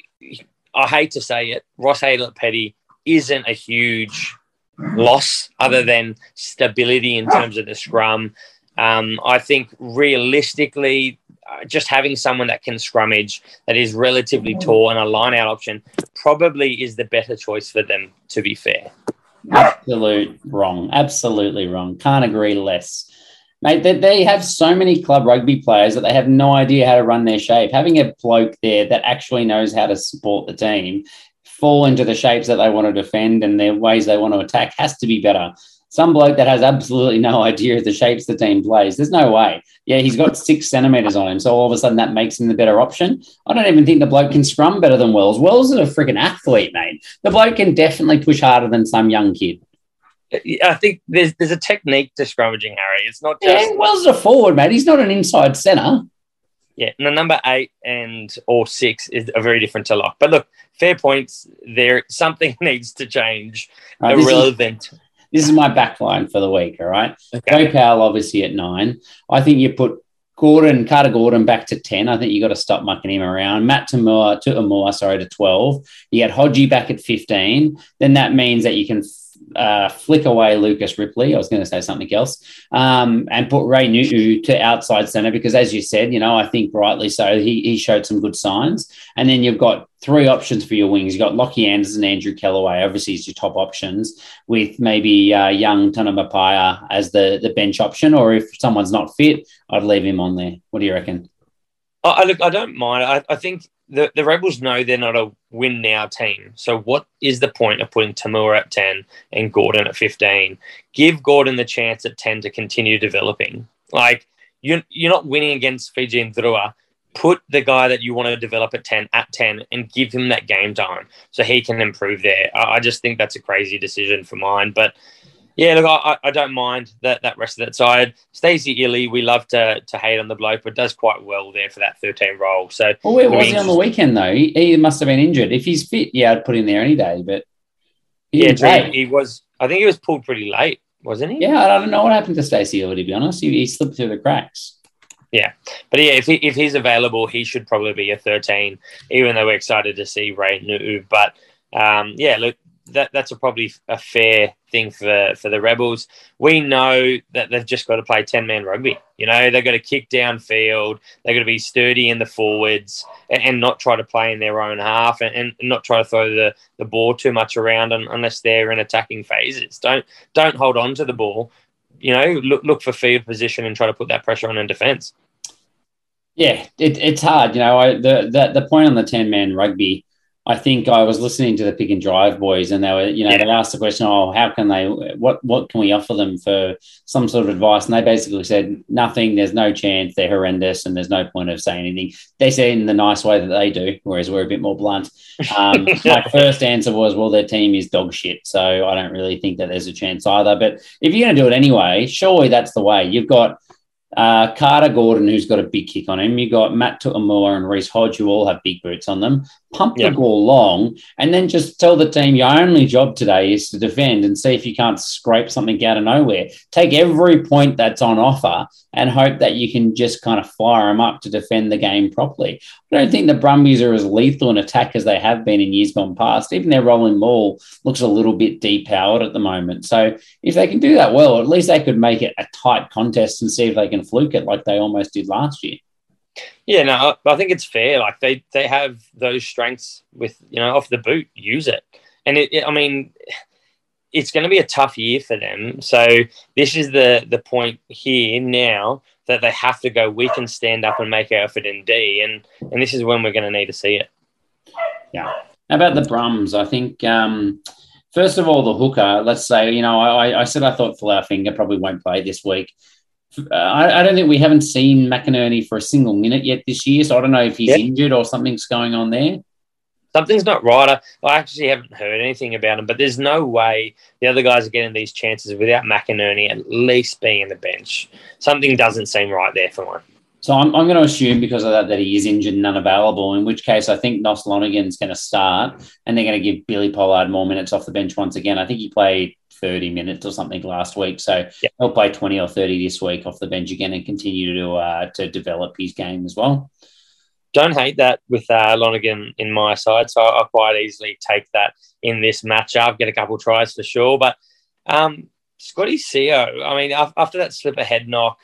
I hate to say it, Ross Haylett-Petty isn't a huge loss other than stability in terms of the scrum. Um, I think realistically, uh, just having someone that can scrummage that is relatively tall and a line out option probably is the better choice for them, to be fair. Absolute wrong. Absolutely wrong. Can't agree less. Mate, they, they have so many club rugby players that they have no idea how to run their shape. Having a bloke there that actually knows how to support the team, fall into the shapes that they want to defend and their ways they want to attack has to be better. Some bloke that has absolutely no idea of the shapes the team plays. There's no way. Yeah, he's got six centimeters on him, so all of a sudden that makes him the better option. I don't even think the bloke can scrum better than Wells. Wells is a freaking athlete, mate. The bloke can definitely push harder than some young kid. I think there's there's a technique to scrummaging, Harry. It's not just Yeah, Wells is a forward, mate. He's not an inside centre. yeah. The number eight and or six is are very different to lock. But look, fair points. There something needs to change. Right, this, is, Irrelevant. This is my back line for the week, all right? Okay. Joe Powell, obviously, at nine. I think you put Gordon, Carter Gordon back to 10. I think you got to stop mucking him around. Matt Tamua, to Amua, sorry, to 12. You get Hodgie back at 15. Then that means that you can uh, flick away Lucas Ripley. I was going to say something else. Um, and put Ray Nu'u to outside centre because, as you said, you know, I think rightly so, he, he showed some good signs. And then you've got three options for your wings. You've got Lachie Anderson, Andrew Kellaway, obviously, is your top options, with maybe uh, young Tonumaipea as the, the bench option. Or if someone's not fit, I'd leave him on there. What do you reckon? I, I look. I don't mind. I, I think the the Rebels know they're not a win now team. So what is the point of putting To'omua at ten and Gordon at fifteen? Give Gordon the chance at ten to continue developing. Like you're, you're not winning against Fijian Drua. Put the guy that you want to develop at ten at ten and give him that game time so he can improve there. I, I just think that's a crazy decision for mine, but. Yeah, look, I, I don't mind that that rest of that side. Stacey Ili, we love to to hate on the bloke, but does quite well there for that 13 role. So Well, where was mean, he on the weekend, though? He, he must have been injured. If he's fit, yeah, I'd put him there any day. But he yeah, true. he was I think he was pulled pretty late, wasn't he? Yeah, I don't know what happened to Stacey Ili. to be honest. He, he slipped through the cracks. Yeah, but yeah, if he, if he's available, he should probably be a 13. Even though we're excited to see Ray Nu'u, but um, yeah, look, that that's a probably a fair thing for for the Rebels. We know that they've just got to play ten man rugby. You know, they've got to kick downfield. They've got to be sturdy in the forwards and, and not try to play in their own half and, and, not try to throw the, the ball too much around unless they're in attacking phases. Don't don't hold on to the ball. You know, look look for field position and try to put that pressure on in defence. Yeah, it, it's hard. You know, I, the, the the point on the ten man rugby I think I was listening to the pick and drive boys, and they were, you know, yeah. they asked the question, "Oh, how can they? What what can we offer them for some sort of advice?" And they basically said, "Nothing. There's no chance. They're horrendous, and there's no point of saying anything." They said in the nice way that they do, whereas we're a bit more blunt. Um, my first answer was, "Well, their team is dog shit, so I don't really think that there's a chance either." But if you're going to do it anyway, surely that's the way. You've got uh, Carter Gordon, who's got a big kick on him. You got Matt To'omua and Reece Hodge, who all have big boots on them. Pump yep. the ball long, and then just tell the team your only job today is to defend and see if you can't scrape something out of nowhere. Take every point that's on offer and hope that you can just kind of fire them up to defend the game properly. I don't think the Brumbies are as lethal in attack as they have been in years gone past. Even their rolling ball looks a little bit depowered at the moment. So if they can do that well, at least they could make it a tight contest and see if they can fluke it like they almost did last year. Yeah, no, I think it's fair. Like they they have those strengths with you know off the boot, use it. And it, it I mean, it's going to be a tough year for them. So this is the the point here now that they have to go. We can stand up and make our effort in D, and and this is when we're going to need to see it. Yeah. How about the Brums? I think um, first of all the hooker. Let's say you know I, I said I thought Fainga'a probably won't play this week. Uh, I, I, don't think we haven't seen McInerney for a single minute yet this year, so I don't know if he's yep. injured or something's going on there something's not right. I, I, actually haven't heard anything about him, but there's no way the other guys are getting these chances without McInerney at least being in the bench. Something doesn't seem right there for me. So I'm, I'm going to assume because of that that he is injured and unavailable, in which case I think Nos Lonergan's going to start and they're going to give Billy Pollard more minutes off the bench once again. I think he played 30 minutes or something last week. So yep. he'll play 20 or 30 this week off the bench again and continue to uh, to develop his game as well don't hate that with uh, Lonergan in my side, so I quite easily take that in this matchup. Get a couple tries for sure, but um, Scotty Sio, I mean, after that slipper head knock,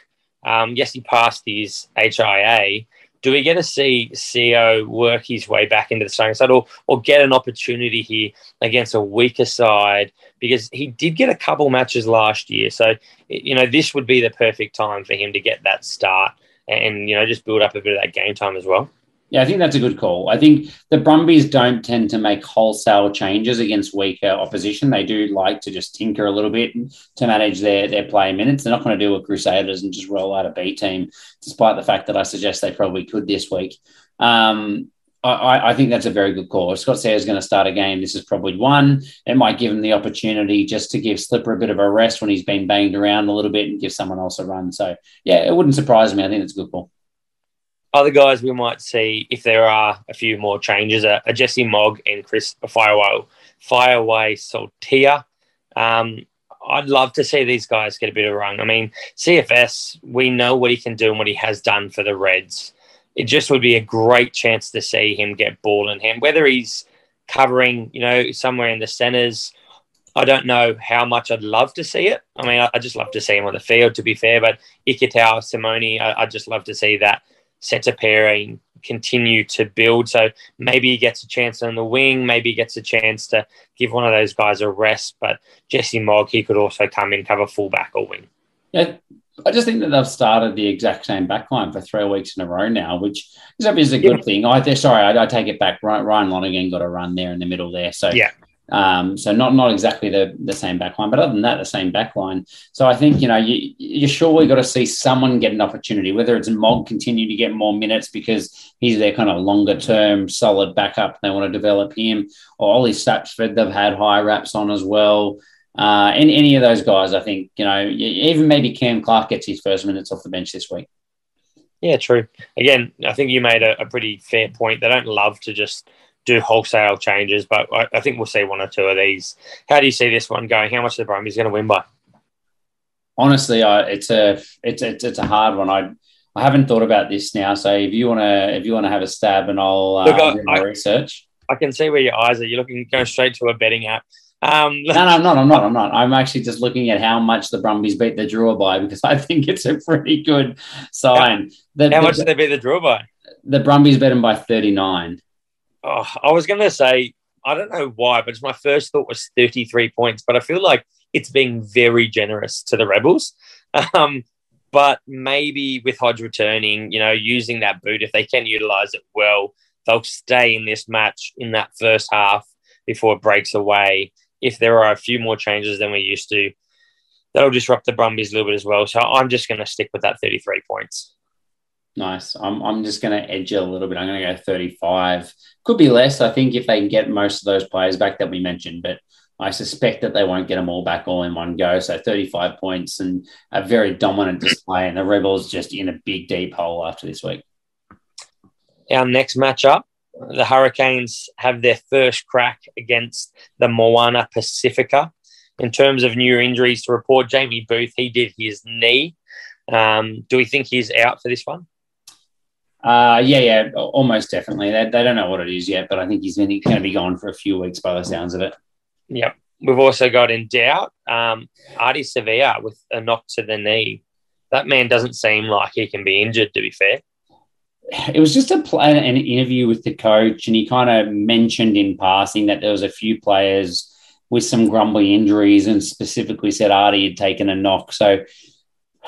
um, yes, he passed his HIA. Do we get to see Sio work his way back into the starting side or, or get an opportunity here against a weaker side? Because he did get a couple matches last year. So, you know, this would be the perfect time for him to get that start and, you know, just build up a bit of that game time as well. Yeah, I think that's a good call. I think the Brumbies don't tend to make wholesale changes against weaker opposition. They do like to just tinker a little bit to manage their, their play minutes. They're not going to do a Crusaders and just roll out a B team, despite the fact that I suggest they probably could this week. Um, I, I, think that's a very good call. If Scott Sio is going to start a game, this is probably one. It might give him the opportunity just to give Slipper a bit of a rest when he's been banged around a little bit and give someone else a run. So, yeah, it wouldn't surprise me. I think it's a good call. Other guys we might see if there are a few more changes are, are Jesse Mogg and Chris Feauai, Fireway Saltia. Um, I'd love to see these guys get a bit of a run. I mean, CFS, we know what he can do and what he has done for the Reds. It just would be a great chance to see him get ball in hand, whether he's covering, you know, somewhere in the centres. I don't know how much I'd love to see it. I mean, I, I just love to see him on the field, to be fair. But Ikitau, Simone, I, I'd just love to see that centre pairing continue to build. So maybe he gets a chance on the wing, maybe he gets a chance to give one of those guys a rest. But Jesse Mogg, he could also come in, cover fullback or wing. Yeah, I just think that they've started the exact same backline for three weeks in a row now, which is obviously a good yeah. thing. I sorry, I, I, take it back. Ryan Lonergan got a run there in the middle there, so yeah, um, so not not exactly the, the same backline, but other than that, the same backline. So I think you know you you surely got to see someone get an opportunity, whether it's Mogg continue to get more minutes because he's their kind of longer term solid backup. They want to develop him, or Ollie Sapsford they've had high raps on as well. Uh, any of those guys, I think you know even maybe Cam Clark gets his first minutes off the bench this week. Yeah, true. Again, I think you made a, a pretty fair point. They don't love to just do wholesale changes, but I, I, think we'll see one or two of these. How do you see this one going? How much the Brumbies going to win by? Honestly, I, it's a it's, it's it's a hard one. I I haven't thought about this now. So if you want to if you want to have a stab, and I'll, uh, Look, I, do my research. I can see where your eyes are. You're looking go straight to a betting app. Um, no, no, I'm not. I'm not. I'm not. I'm actually just looking at how much the Brumbies beat the Drua by because I think it's a pretty good sign. The, how the, much did they beat the Drua by? The Brumbies beat them by 39. Oh, I was going to say I don't know why, but my first thought was 33 points, but I feel like it's being very generous to the Rebels. Um, but maybe with Hodge returning, you know, using that boot, if they can utilize it well, they'll stay in this match in that first half before it breaks away if there are a few more changes than we're used to, that'll disrupt the Brumbies a little bit as well. So I'm just going to stick with that 33 points. Nice. I'm, I'm just going to edge it a little bit. I'm going to go 35. Could be less, I think, if they can get most of those players back that we mentioned, but I suspect that they won't get them all back all in one go. So 35 points and a very dominant display. And the Rebels just in a big, deep hole after this week. Our next matchup the Hurricanes have their first crack against the Moana Pacifica. In terms of new injuries to report, Jamie Booth, he did his knee. Um, do we think he's out for this one? Uh, yeah, yeah, almost definitely. They, they don't know what it is yet, but I think he's going to be gone for a few weeks by the sounds of it. Yep. We've also got in doubt um, Ardie Savea with a knock to the knee. That man doesn't seem like he can be injured, to be fair it was just a play, an interview with the coach, and he kind of mentioned in passing that there was a few players with some grumbly injuries, and specifically said Ardie had taken a knock. So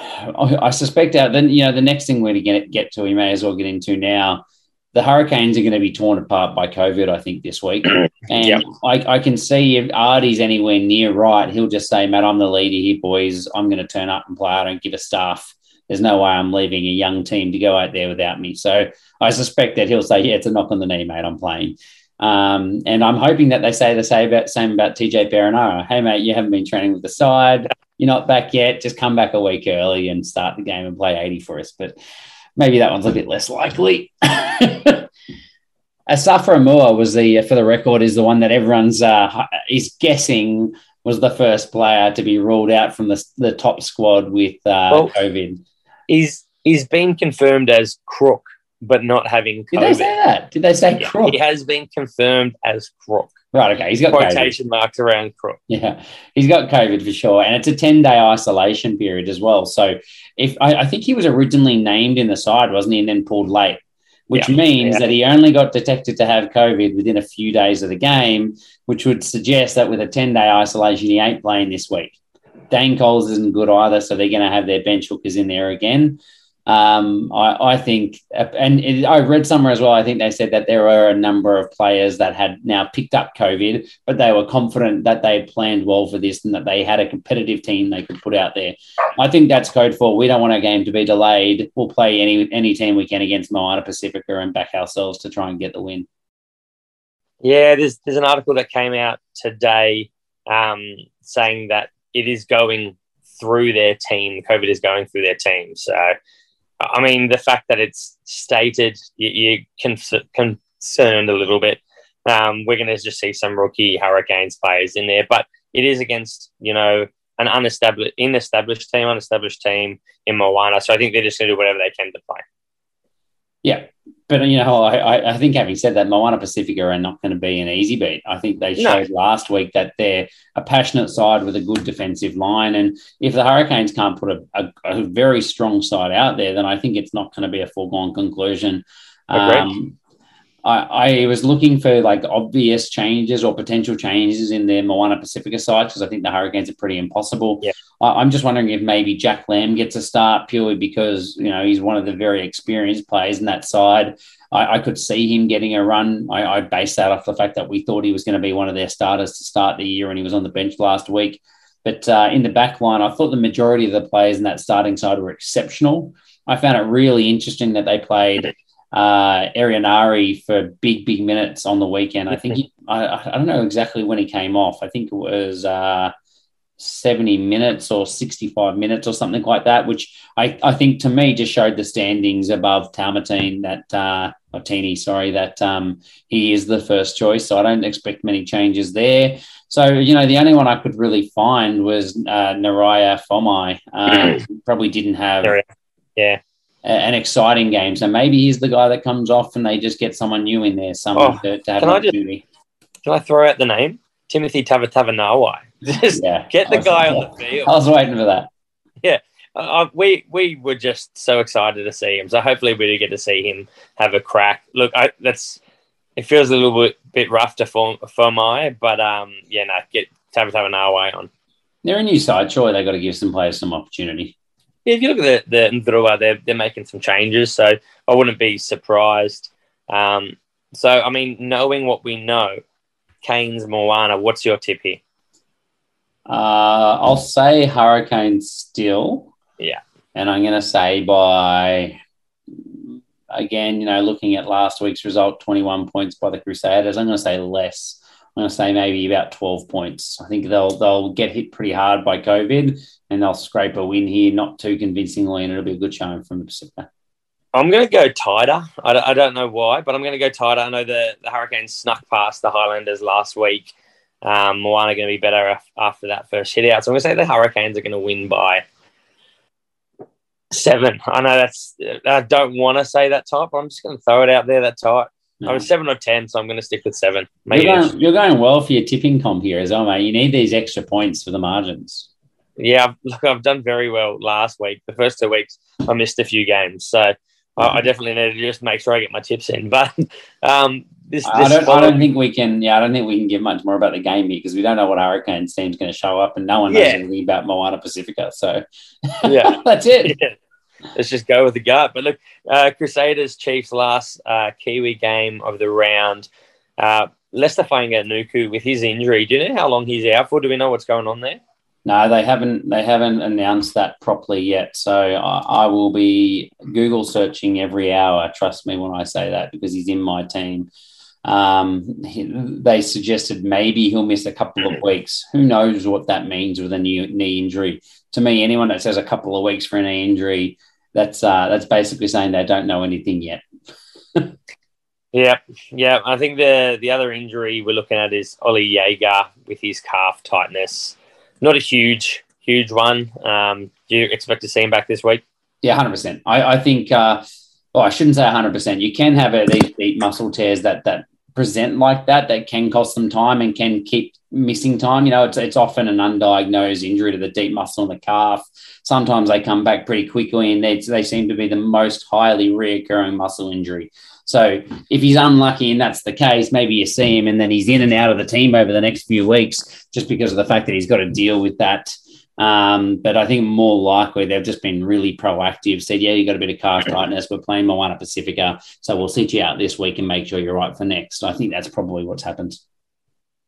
I, suspect that then you know the next thing we're going to get to, we may as well get into now. The Hurricanes are going to be torn apart by COVID, I think, this week. And yep. I, I, can see if Ardie's anywhere near right, he'll just say, Matt, I'm the leader here, boys. I'm going to turn up and play. I don't give a stuff there's no way I'm leaving a young team to go out there without me. So I suspect that he'll say, yeah, it's a knock on the knee, mate. I'm playing. Um, and I'm hoping that they say the same about, same about TJ Perenara. Hey, mate, you haven't been training with the side. You're not back yet. Just come back a week early and start the game and play 80 for us. But maybe that one's a bit less likely. Asafo Aumua was the, for the record, is the one that everyone's uh, is guessing was the first player to be ruled out from the, the top squad with uh, well, COVID he's he's been confirmed as crook, but not having COVID. Did they say that? Did they say yeah, crook? He has been confirmed as crook. Right. Okay. He's got quotation COVID. marks around crook. Yeah, he's got COVID for sure, and it's a ten day isolation period as well. So, if I, I, think he was originally named in the side, wasn't he, and then pulled late. Which yeah, means yeah. that he only got detected to have COVID within a few days of the game, which would suggest that with a 10 day isolation, he ain't playing this week. Dane Coles isn't good either, so they're going to have their bench hookers in there again. Um, I, I, think, and it, I read somewhere as well. I think they said that there were a number of players that had now picked up COVID, but they were confident that they had planned well for this and that they had a competitive team they could put out there. I think that's code for we don't want our game to be delayed. We'll play any any team we can against Moana Pacifica and back ourselves to try and get the win. Yeah, there's there's an article that came out today um, saying that it is going through their team. COVID is going through their team. So, I mean, the fact that it's stated, you, are concerned a little bit. Um, we're going to just see some rookie Hurricanes players in there, but it is against, you know, an unestablished, established team, unestablished team in Moana. So I think they're just going to do whatever they can to play. Yeah, but you know, I, I think having said that, Moana Pacifica are not going to be an easy beat. I think they showed no. last week that they're a passionate side with a good defensive line, and if the Hurricanes can't put a, a, a very strong side out there, then I think it's not going to be a foregone conclusion. Um, I, I, was looking for like obvious changes or potential changes in their Moana Pacifica side because I think the Hurricanes are pretty impossible. Yeah. I, am just wondering if maybe Jack Lam gets a start purely because you know he's one of the very experienced players in that side. I, I could see him getting a run. I, I base that off the fact that we thought he was going to be one of their starters to start the year, and he was on the bench last week. But uh, in the back line, I thought the majority of the players in that starting side were exceptional. I found it really interesting that they played uh, Enari for big, big minutes on the weekend. I think he, I, I don't know exactly when he came off. I think it was, uh, 70 minutes or 65 minutes or something like that, which I, I think to me just showed the standings above Taumateine that, uh, sorry, that um, he is the first choice. So I don't expect many changes there. So, you know, the only one I could really find was uh, Neria Fomai. Uh, probably didn't have yeah. An exciting game. So maybe he's the guy that comes off and they just get someone new in there, someone Oh, to, to have can an I just- opportunity. Can I throw out the name? Timothy Tavatavanawai. Just Yeah. get the was- guy on the field. I was waiting for that. Uh, we we were just so excited to see him. So hopefully we do get to see him have a crack. Look, I, that's it feels a little bit bit rough to form for my, but um, yeah, no, get Tavatavanawai on. They're a new side. Surely they got to give some players some opportunity. Yeah, if you look at the the Ndrua, they're they're making some changes, so I wouldn't be surprised. Um, so I mean, knowing what we know, Canes Moana, what's your tip here? Uh, I'll say Hurricane still. Yeah. And I'm going to say by, again, you know, looking at last week's result, 21 points by the Crusaders, I'm going to say less. I'm going to say maybe about 12 points. I think they'll they'll get hit pretty hard by COVID and they'll scrape a win here, not too convincingly, and it'll be a good showing from the Pacifica. I'm going to go tighter. I, don't- I don't know why, but I'm going to go tighter. I know the, the Hurricanes snuck past the Highlanders last week. Um, Moana going to be better after that first hit out. So I'm going to say the Hurricanes are going to win by seven. I know that's, I don't want to say that tight, but I'm just going to throw it out there that tight. I was seven or 10, so I'm going to stick with seven. You're going, you're going well for your tipping comp here as well, mate. You need these extra points for the margins. Yeah, I've- look, I've done very well last week. The first two weeks, I missed a few games, so I, I definitely need to just make sure I get my tips in. But um, this, I don't, I don't think we can. Yeah, I don't think we can give much more about the game here because we don't know what Hurricanes team's going to show up, and no one knows Yeah. anything about Moana Pacifica. So yeah, that's it. yeah. Let's just go with the gut. But look, uh, Crusaders Chiefs last uh, Kiwi game of the round. Uh, Leicester Fainga'anuku with his injury. Do you know how long he's out for? Do we know what's going on there? No, they haven't. They haven't announced that properly yet. So I, I will be Google searching every hour. Trust me when I say that because he's in my team. Um, he- they suggested maybe he'll miss a couple of weeks. Who knows what that means with a new knee injury? To me, anyone that says a couple of weeks for a knee injury, that's uh, that's basically saying they don't know anything yet. Yeah, yeah. I think the the other injury we're looking at is Oli Jager with his calf tightness. Not a huge, huge one. Um, do you expect to see him back this week? Yeah, hundred percent. I, I think. Uh, well, I shouldn't say hundred percent. You can have a, these deep muscle tears that that present like that that can cost them time and can keep missing time. You know, it's it's often an undiagnosed injury to the deep muscle in the calf. Sometimes they come back pretty quickly, and they they seem to be the most highly reoccurring muscle injury. So if he's unlucky and that's the case, maybe you see him and then he's in and out of the team over the next few weeks just because of the fact that he's got to deal with that. Um, but I think more likely they've just been really proactive, said, yeah, you got a bit of calf tightness. We're playing Moana Pacifica. So we'll sit you out this week and make sure you're right for next. I think that's probably what's happened.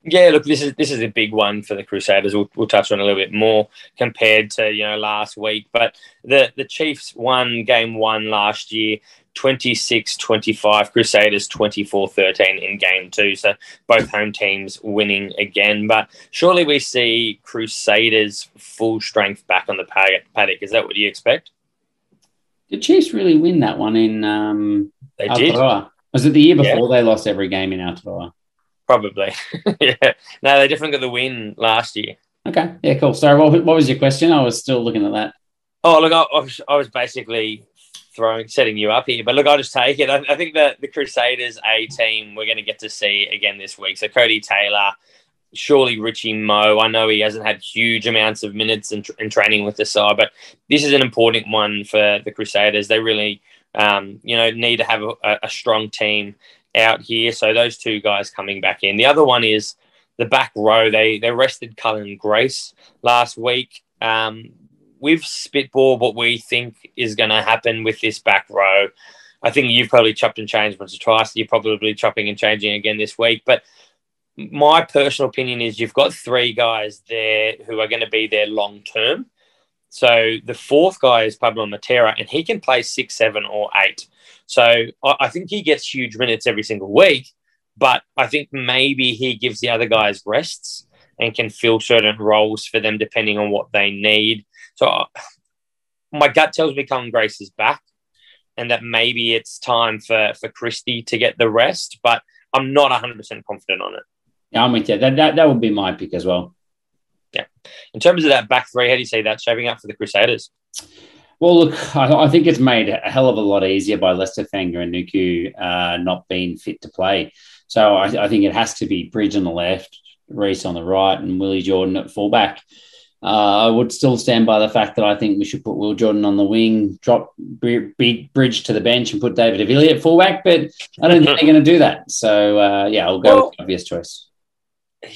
Yeah, look, this is this is a big one for the Crusaders. We'll, we'll touch on a little bit more compared to you know last week, but the the Chiefs won game one last year. 26-25 Crusaders 24-13 in game 2 so both home teams winning again but surely we see Crusaders full strength back on the paddock paddock is that what you expect Did Chiefs really win that one in um, they did Was it the year Yeah. before they lost every game in Aotearoa? Probably yeah no they definitely got the win last year Okay, yeah, cool. Sorry, what, what was your question? I was still looking at that. Oh, look, I, I, was, I was basically throwing, setting you up here, but look, I'll just take it. I, I think that the Crusaders A team we're going to get to see again this week. So Codie Taylor, surely Richie Moe. I know he hasn't had huge amounts of minutes in, in training with the side, but this is an important one for the Crusaders. They really, um, you know, need to have a, a strong team out here. So those two guys coming back in. The other one is the back row. They they rested Cullen Grace last week. Um, we've spitballed what we think is going to happen with this back row. I think you've probably chopped and changed once or twice. You're probably chopping and changing again this week. But my personal opinion is you've got three guys there who are going to be there long term. So the fourth guy is Pablo Matera, and he can play six, seven, or eight. So I I think he gets huge minutes every single week, but I think maybe he gives the other guys rests. and can fill certain roles for them depending on what they need. So uh, my gut tells me Cullen Grace is back and that maybe it's time for, for Christie to get the rest, but I'm not 100% confident on it. Yeah, I'm with you. That, that, that would be my pick as well. Yeah. In terms of that back three, how do you see that shaping up for the Crusaders? Well, look, I, I, think it's made a hell of a lot easier by Leicester Fainga'anuku uh, not being fit to play. So I, I, think it has to be Bridge on the left, Reece on the right, and Willie Jordan at fullback. Uh, I would still stand by the fact that I think we should put Will Jordan on the wing, drop B- Bridge to the bench, and put David Havili at fullback. But I don't think they're going to do that. So uh, yeah, I'll go well, with the obvious choice.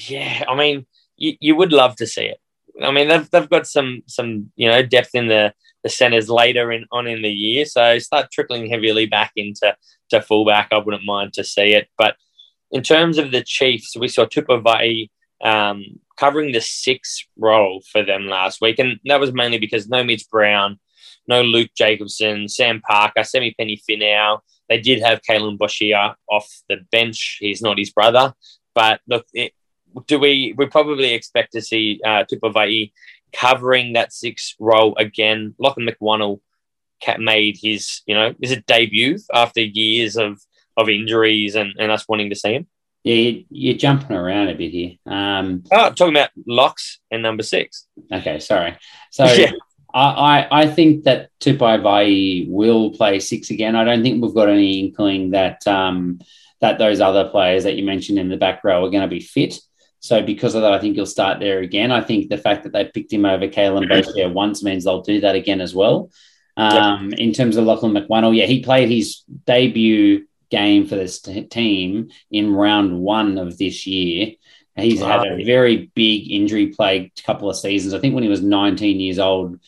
Yeah, I mean, you, you would love to see it. I mean, they've, they've got some some you know depth in the the centres later in on in the year, so start trickling heavily back into to fullback. I wouldn't mind to see it, but in terms of the Chiefs, we saw Tupou Vaa'i um, covering the six role for them last week. And that was mainly because no Mitch Brown, no Luke Jacobson, Sam Parker, Samipeni Finau. They did have Kaylum Boshier off the bench. He's not his brother. But look, it, do we we probably expect to see uh, Tupou Vaa'i covering that six role again? Laghlan McWhannell made his, you know, is it debut after years of of injuries and, and us wanting to see him? Yeah, you're jumping around a bit here. Um, oh, talking about locks and number six. Okay, sorry. So yeah. I, I, I think that Tupai will play six again. I don't think we've got any inkling that um, that those other players that you mentioned in the back row are going to be fit. So because of that, I think he'll start there again. I think the fact that they picked him over Kalen Boshia once means they'll do that again as well. Um, yep. In terms of Laghlan McWhannell, yeah, he played his debut game for this t- team in round one of this year. He's wow. had a very big injury plagued couple of seasons. I think when he was 19 years old,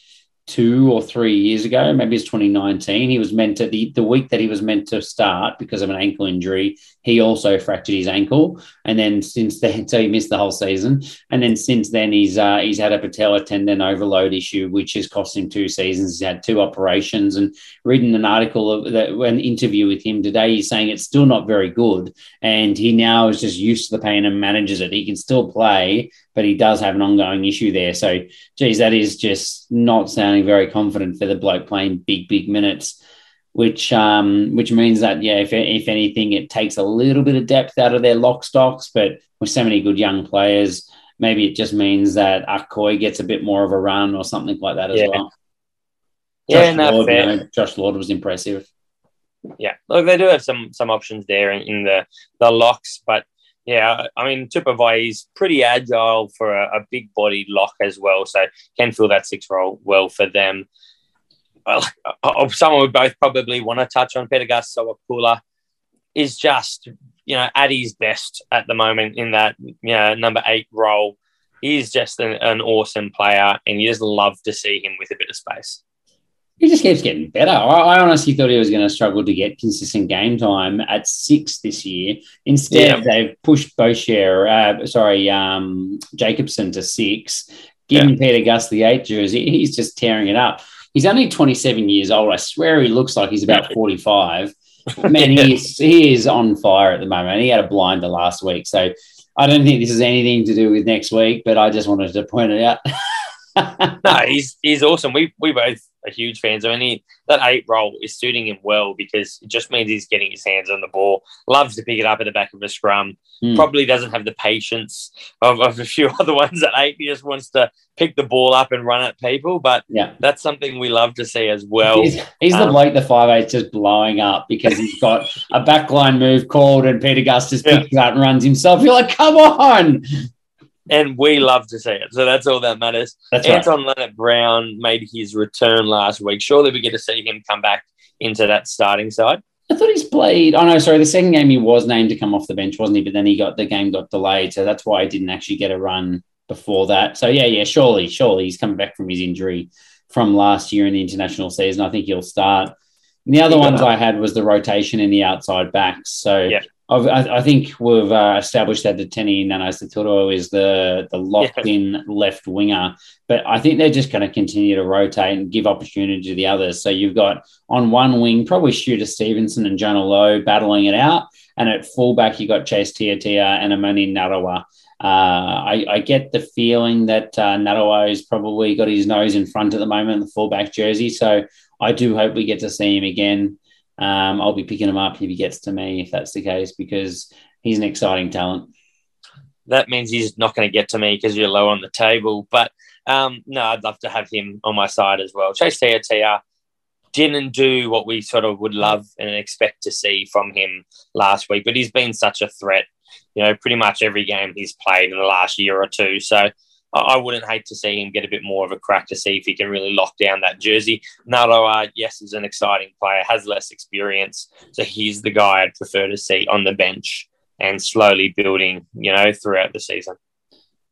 two or three years ago, maybe it's 2019. He was meant to the, the week that he was meant to start because of an ankle injury. He also fractured his ankle, and then since then, so he missed the whole season. And then since then, he's uh, he's had a patella tendon overload issue, which has cost him two seasons. He's had two operations. And reading an article of that, an interview with him today, he's saying it's still not very good, and he now is just used to the pain and manages it. He can still play, but he does have an ongoing issue there. So, geez, that is just not sounding very confident for the bloke playing big, big minutes. Which um, which means that yeah, if, if anything, it takes a little bit of depth out of their lock stocks. But with so many good young players, maybe it just means that Akoi gets a bit more of a run or something like that as yeah. well. Yeah, Josh, Lord, you know, Josh Lord was impressive. Yeah, look, they do have some some options there in, in the the locks, but yeah, I mean, Tupou Vaa'i is pretty agile for a, a big body lock as well. So can fill that six role well for them. Well, someone we both probably want to touch on, Pita Gus Sowakula, is just, you know, at his best at the moment in that, you know, number eight role. He's just an, an awesome player and you just love to see him with a bit of space he just keeps getting better. I, I honestly thought he was going to struggle to get consistent game time at six this year. Instead, yeah. they've pushed Boshier, uh, sorry, um, Jacobson to six, giving yeah. Peter Gus the eight jersey. He's just tearing it up. He's only 27 years old. I swear he looks like he's about 45. Man, yeah. he, is, he is on fire at the moment. He had a blinder last week. So I don't think this is anything to do with next week, but I just wanted to point it out. no, he's he's awesome. We we both are huge fan. Mean, he, that eight role is suiting him well because it just means he's getting his hands on the ball. Loves to pick it up at the back of a scrum. Mm. Probably doesn't have the patience of, of a few other ones at eight. He just wants to pick the ball up and run at people. But yeah, that's something we love to see as well. He's, he's um, the bloke the five eight just blowing up because he's got a backline move called and Pita Gus just picks yeah. it up and runs himself. You're like, come on and we love to see it. So that's all that matters. That's Anton right. Leonard Brown made his return last week. Surely we get to see him come back into that starting side. I thought he's played. Oh no, sorry. The second game he was named to come off the bench, wasn't he? But then he got the game got delayed, so that's why he didn't actually get a run before that. So yeah, yeah, surely, surely he's coming back from his injury from last year in the international season. I think he'll start. And the other ones I had was the rotation in the outside backs. So yeah. I've, I, I think we've uh, established that the Teni Nanai is the the locked in left winger, but I think they're just going to continue to rotate and give opportunity to the others. So you've got on one wing probably Shooter Stevenson and Jonah Lowe battling it out, and at fullback you got Chase Tiatia and Emoni Narawa. Uh, I, I, get the feeling that uh, Narawa has probably got his nose in front at the moment in the fullback jersey. So I do hope we get to see him again. Um, I'll be picking him up if he gets to me, if that's the case, because he's an exciting talent. That means he's not going to get to me because you're low on the table. But um, no, I'd love to have him on my side as well. Chase Tiatia didn't do what we sort of would love and expect to see from him last week, but he's been such a threat, you know, pretty much every game he's played in the last year or two. So I wouldn't hate to see him get a bit more of a crack to see if he can really lock down that jersey. Naroa, yes, is an exciting player, has less experience. So he's the guy I'd prefer to see on the bench and slowly building, you know, throughout the season.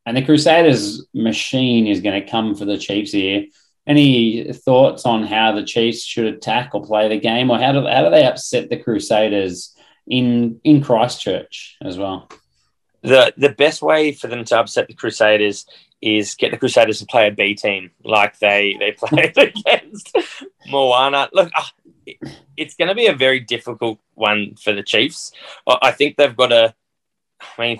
And the Crusaders machine is going to come for the Chiefs here. Any thoughts on how the Chiefs should attack or play the game, or how do, how do they upset the Crusaders in in Christchurch as well? The the best way for them to upset the Crusaders is get the Crusaders to play a B team like they they played against Moana. Look, uh, it's going to be a very difficult one for the Chiefs. I think they've got to. I mean,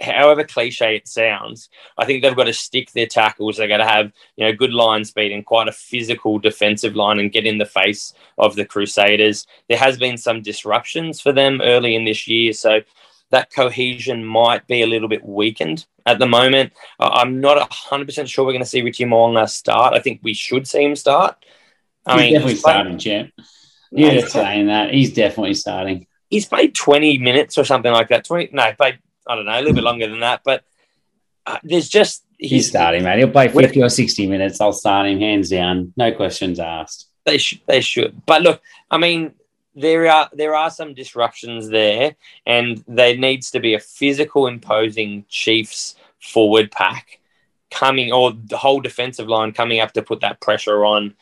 however cliche it sounds, I think they've got to stick their tackles. They've got to have you know good line speed and quite a physical defensive line and get in the face of the Crusaders. There has been some disruptions for them early in this year, so that cohesion might be a little bit weakened at the moment. I'm not 100% sure we're going to see Richie Mo'unga start. I think we should see him start. I he's mean, definitely he's starting, champ. You're just saying that. He's definitely starting. He's played 20 minutes or something like that. 20, no, played, I don't know, a little bit longer than that. But uh, there's just. He's, he's starting, man. He'll play 50 or 60 minutes. I'll start him hands down. No questions asked. They should. They should. But look, I mean, there are there are some disruptions there, and there needs to be a physical, imposing Chiefs forward pack coming, or the whole defensive line coming up to put that pressure on.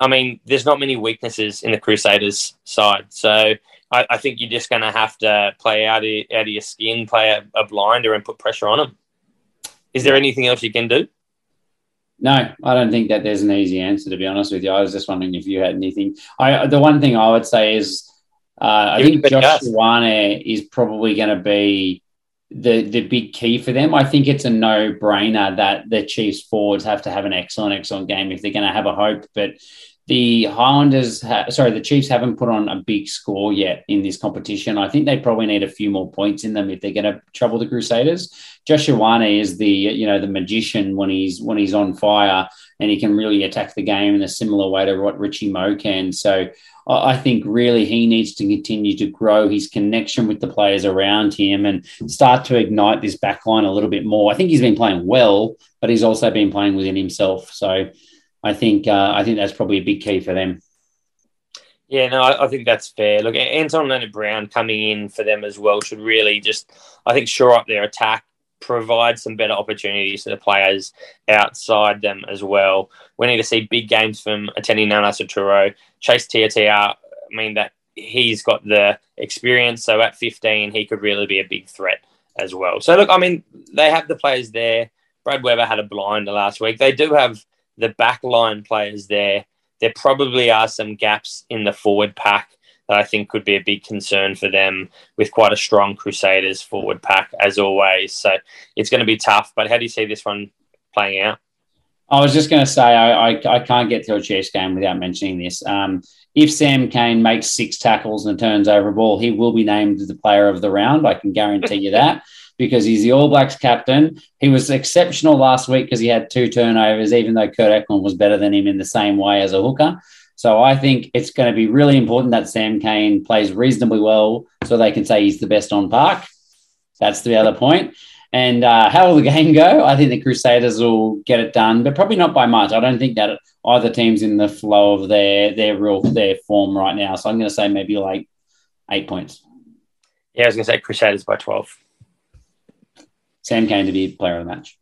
I mean, there's not many weaknesses in the Crusaders' side, so I, I think you're just going to have to play out of, out of your skin, play a, a blinder, and put pressure on them. Is there anything else you can do? No, I don't think that there's an easy answer. To be honest with you, I was just wondering if you had anything. I the one thing I would say is uh, I think Josh Ioane is probably going to be the the big key for them. I think it's a no brainer that the Chiefs forwards have to have an excellent excellent game if they're going to have a hope. But the Highlanders, ha- sorry, the Chiefs haven't put on a big score yet in this competition. I think they probably need a few more points in them if they're going to trouble the Crusaders. Josh Ioane is the you know the magician when he's when he's on fire and he can really attack the game in a similar way to what Richie Mo can. So I think really he needs to continue to grow his connection with the players around him and start to ignite this back line a little bit more. I think he's been playing well, but he's also been playing within himself. So I think uh, I think that's probably a big key for them. Yeah, no, I, I think that's fair. Look, Anton Lienert-Brown coming in for them as well should really just, I think, shore up their attack, provide some better opportunities to the players outside them as well. We need to see big games from Etene Nanai Chase Tiatia. I mean, that he's got the experience. So at 15, he could really be a big threat as well. So, look, I mean, they have the players there. Brad Weber had a blinder last week. They do have the back line players there. There probably are some gaps in the forward pack that I think could be a big concern for them with quite a strong Crusaders forward pack as always. So it's going to be tough. But how do you see this one playing out? I was just going to say I, I, I, can't get to a Chiefs game without mentioning this. Um, if Sam Cane makes six tackles and turns over a ball, he will be named the player of the round. I can guarantee you that because he's the All Blacks captain. He was exceptional last week because he had two turnovers, even though Kurt Eklund was better than him in the same way as a hooker. So I think it's going to be really important that Sam Cane plays reasonably well so they can say he's the best on park. That's the other point. And uh, how will the game go? I think the Crusaders will get it done, but probably not by much. I don't think that either team's in the flow of their their real their form right now. So I'm going to say maybe like eight points. Yeah, I was going to say Crusaders by twelve. Sam Cane to be player of the match.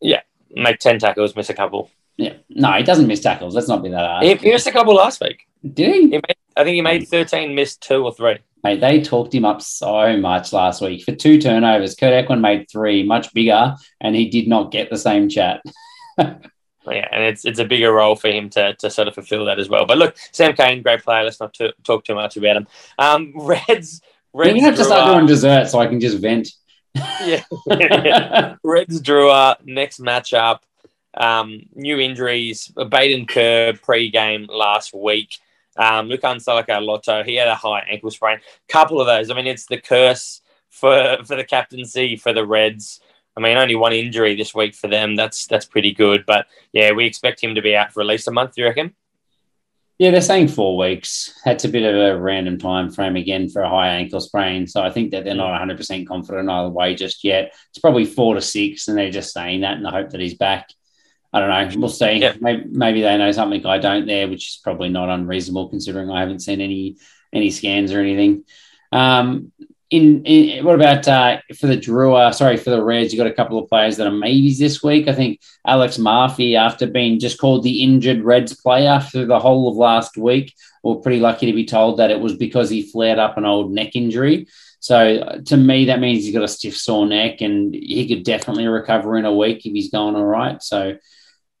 Yeah, make 10 tackles, miss a couple. Yeah, no, he doesn't miss tackles. Let's not be that hard. He, he missed a couple last week. Did he? he made, I think he made 13, missed two or three. Mate, they talked him up so much last week for two turnovers. Kurt Eklund made three, much bigger, and he did not get the same chat. Yeah, and it's it's a bigger role for him to, to sort of fulfill that as well. But look, Sam Cane, great player. Let's not t- talk too much about him. Um, Reds, Reds. You have to start doing dessert so I can just vent. Yeah, Reds Drua our next matchup. Um, new injuries. Baden Kerr pre-game last week. Um, Lukhan Salakaia-Loto, he had a high ankle sprain. Couple of those. I mean, it's the curse for for the captaincy for the Reds. I mean, only one injury this week for them. That's that's pretty good. But yeah, we expect him to be out for at least a month. Do you reckon? Yeah, they're saying four weeks. That's a bit of a random time frame again for a high ankle sprain. So I think that they're not 100% confident either way just yet. It's probably four to six, and they're just saying that in the hope that he's back. I don't know. We'll see. Yeah. Maybe, maybe they know something I don't there, which is probably not unreasonable considering I haven't seen any any scans or anything. Um, in, in what about uh, for the Drua? Sorry, for the Reds, you got a couple of players that are maybes this week. I think Alex Murphy, after being just called the injured Reds player through the whole of last week, we're pretty lucky to be told that it was because he flared up an old neck injury. So uh, to me, that means he's got a stiff sore neck, and he could definitely recover in a week if he's going all right. So.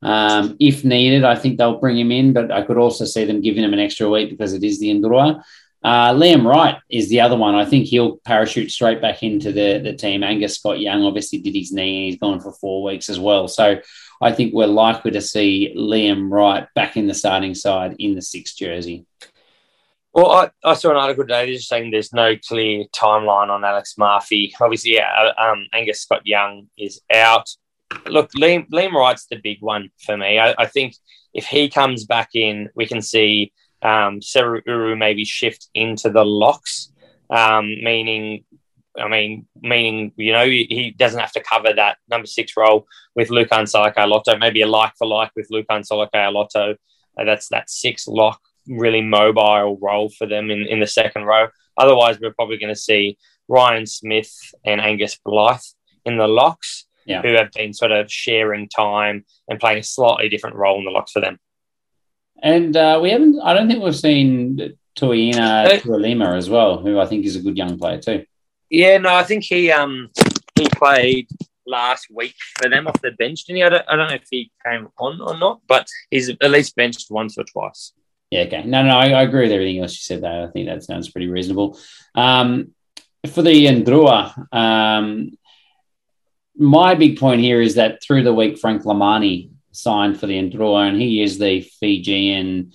Um, if needed, I think they'll bring him in, but I could also see them giving him an extra week because it is the Indura. Uh, Liam Wright is the other one. I think he'll parachute straight back into the, the team. Angus Scott Young obviously did his knee and he's gone for four weeks as well. So I think we're likely to see Liam Wright back in the starting side in the sixth jersey. Well, I, I saw an article today just saying there's no clear timeline on Alex Murphy. Obviously, yeah, uh, um, Angus Scott Young is out. Look, Liam, Liam Wright's the big one for me. I, I think if he comes back in, we can see um, Seru maybe shift into the locks, um, meaning, I mean, meaning you know he doesn't have to cover that number six role with Lukhan Salakaia-Loto, maybe a like for like with Lukhan Salakaia-Loto. Uh, that's that six lock, really mobile role for them in, in the second row. Otherwise, we're probably going to see Ryan Smith and Angus Blythe in the locks. Yeah. Who have been sort of sharing time and playing a slightly different role in the locks for them. And uh, we haven't, I don't think we've seen Tuina Uh, as well, who I think is a good young player too. Yeah, no, I think he um he played last week for them off the bench, didn't he? I don't, I don't know if he came on or not, but he's at least benched once or twice. Yeah, okay. No, no, I, I agree with everything else you said there. I think that sounds pretty reasonable. Um, for the Ndrua, um, my big point here is that through the week, Frank Lomani signed for the Ndrua, and he is the Fijian.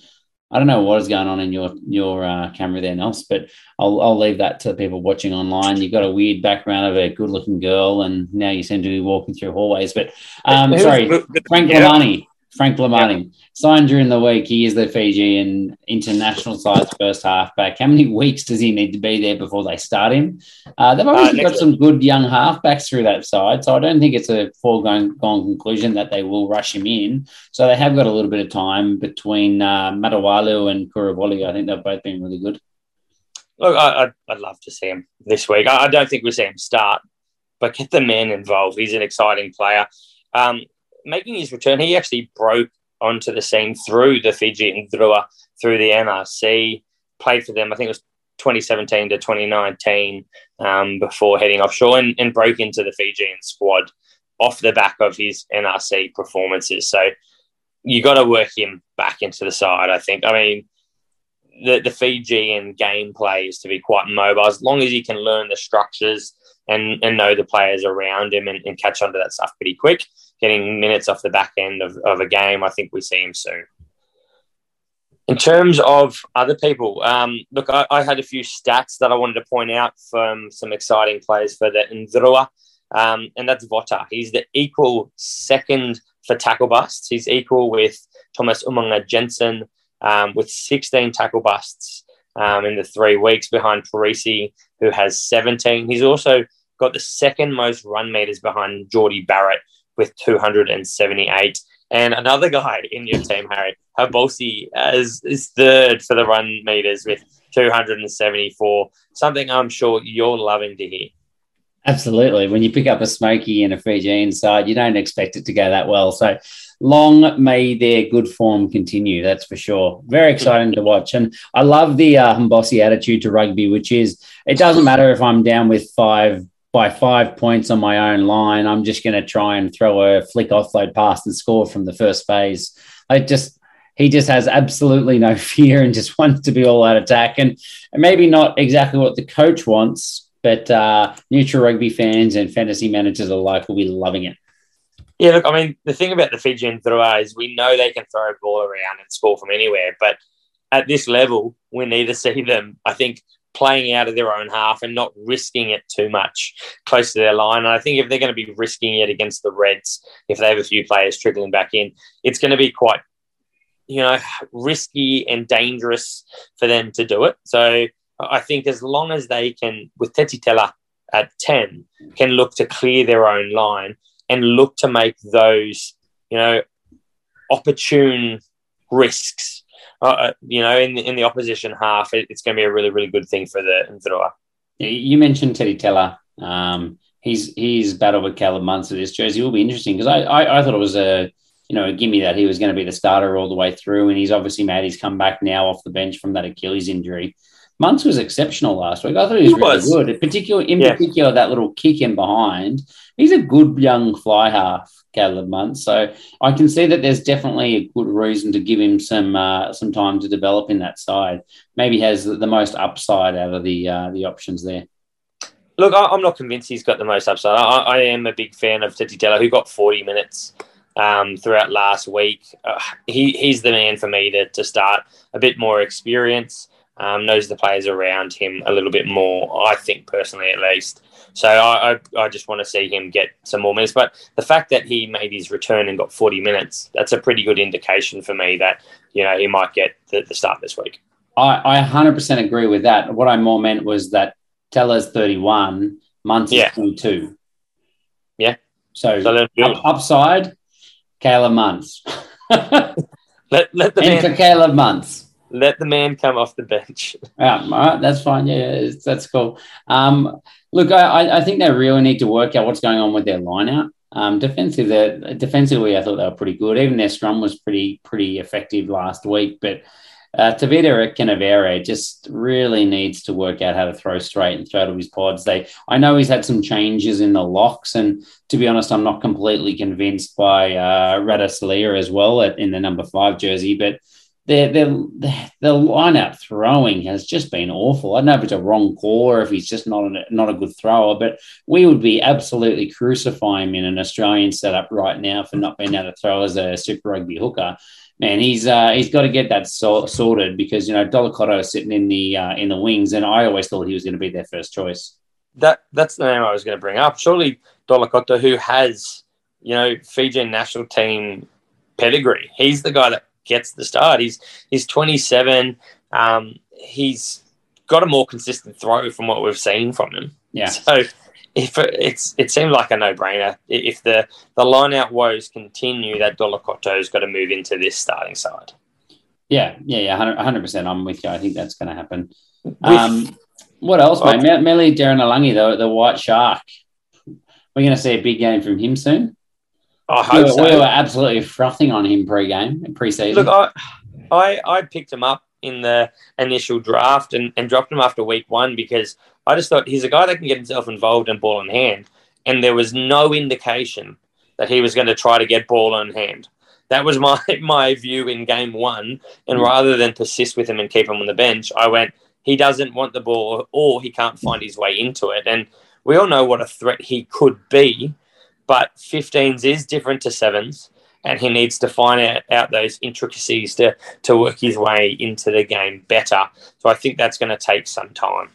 I don't know what is going on in your your uh, camera there, Nels, but I'll, I'll leave that to the people watching online. You've got a weird background of a good looking girl, and now you seem to be walking through hallways. But um, sorry, Frank yeah. Frank Lomani signed during the week. He is the Fijian international side's first halfback. How many weeks does he need to be there before they start him? Uh, they've obviously next got some good young halfbacks through that side, so I don't think it's a foregone gone conclusion that they will rush him in. So they have got a little bit of time between uh, Matawalu and Kuruvoli. I think they've both been really good. Look, I, I'd, I'd love to see him this week. I, I don't think we see him start, but get the man involved. He's an exciting player. Um, making his return, he actually broke onto the scene through the Fijian Drua, through the NRC, played for them, I think it was 2017 to 2019 um, before heading offshore and, and broke into the Fijian squad off the back of his NRC performances. So you got to work him back into the side, I think. I mean, the, the Fijian gameplay is to be quite mobile as long as he can learn the structures and, and know the players around him and, and catch on to that stuff pretty quick. Getting minutes off the back end of, of a game, I think we see him soon. In terms of other people, um, look, I, I had a few stats that I wanted to point out from some exciting players for the Ndrua, um, and that's Vota. He's the equal second for tackle busts. He's equal with Thomas Umaga-Jensen um, with 16 tackle busts um, in the three weeks behind Parisi, who has 17. He's also got the second most run meters behind Jordie Barrett with 278. And another guy in your team, Harry, Habosi, is, is third for the run meters with 274. Something I'm sure you're loving to hear. Absolutely. When you pick up a Smoky and a Fijian side, you don't expect it to go that well. So long may their good form continue. That's for sure. Very exciting to watch, and I love the uh, attitude to rugby, which is it doesn't matter if I'm down with five by five points on my own line. I'm just going to try and throw a flick offload pass and score from the first phase. I just he just has absolutely no fear and just wants to be all out attack, and, and maybe not exactly what the coach wants, but uh, neutral rugby fans and fantasy managers alike will be loving it. Yeah, look, I mean, the thing about the Fijian thrower is we know they can throw a ball around and score from anywhere, but at this level, we need to see them, I think, playing out of their own half and not risking it too much close to their line. And I think if they're going to be risking it against the Reds, if they have a few players trickling back in, it's going to be quite, you know, risky and dangerous for them to do it. So I think as long as they can, with Teti Tela at 10, can look to clear their own line and look to make those, you know, opportune risks, uh, uh you know, in, in the opposition half, it, it's going to be a really, really good thing for the Ndrua. You mentioned Teti Tela. Um, he's he's battled with Caleb at this jersey. Will be interesting because I, I, I thought it was a you know a gimme that he was going to be the starter all the way through, and he's obviously made his comeback now off the bench from that Achilles injury. Muntz was exceptional last week. I thought he was, he really was. good. In particular, in yeah. particular, that little kick in behind. He's a good young fly half, Caleb Muntz. So I can see that there's definitely a good reason to give him some uh, some time to develop in that side. Maybe has the most upside out of the uh, the options there. Look, I, am not convinced he's got the most upside. I, I am a big fan of Teti Tela, who got 40 minutes um, throughout last week. Uh, he, he's the man for me to, to start. A bit more experience um, knows the players around him a little bit more, I think personally at least. So I, I, I, just want to see him get some more minutes. But the fact that he made his return and got 40 minutes, that's a pretty good indication for me that, you know, he might get the, the start this week. I, I 100% agree with that. What I more meant was that Tela's 31, Muntz yeah. 22. Yeah. So, so up, upside, Caleb Muntz. let, let the Enter man- Caleb Muntz let the man come off the bench. Yeah, all right, that's fine. Yeah, that's cool. Um, look, I, I think they really need to work out what's going on with their lineout. Um, defensively, defensively, I thought they were pretty good. Even their scrum was pretty pretty effective last week. But uh, Tevita Ikanivere just really needs to work out how to throw straight and throw to his pods. They, I know he's had some changes in the locks, and to be honest, I'm not completely convinced by uh, as well at, in the number five jersey, but their their the lineup throwing has just been awful. I don't know if it's a wrong call or if he's just not a, not a good thrower, but we would be absolutely crucifying him in an Australian setup right now for not being able to throw as a Super Rugby hooker. Man, he's uh, he's got to get that so- sorted because you know Dolokoto is sitting in the uh, in the wings, and I always thought he was going to be their first choice. That that's the name I was going to bring up. Surely Dolokoto, who has you know Fijian national team pedigree, he's the guy that gets the start. He's he's 27. Um, he's got a more consistent throw from what we've seen from him. Yeah. So if it, it's it seems like a no brainer. If the the line out woes continue, that Dolokoto's got to move into this starting side. Yeah, yeah, yeah, hundred percent. I'm with you. I think that's going to happen. Um, what else, mate? Oh, Meli Derenalagi, the the White Shark. We're going to see a big game from him soon. We were, so. we were absolutely frothing on him pre-game, pre-season. Look, I, I, I picked him up in the initial draft and, and dropped him after week one because I just thought he's a guy that can get himself involved in ball in hand, and there was no indication that he was going to try to get ball in hand. That was my my view in game one, and mm. rather than persist with him and keep him on the bench, I went he doesn't want the ball or he can't find his way into it, and we all know what a threat he could be but 15s is different to sevens, and he needs to find out, out those intricacies to, to work his way into the game better. So I think that's going to take some time.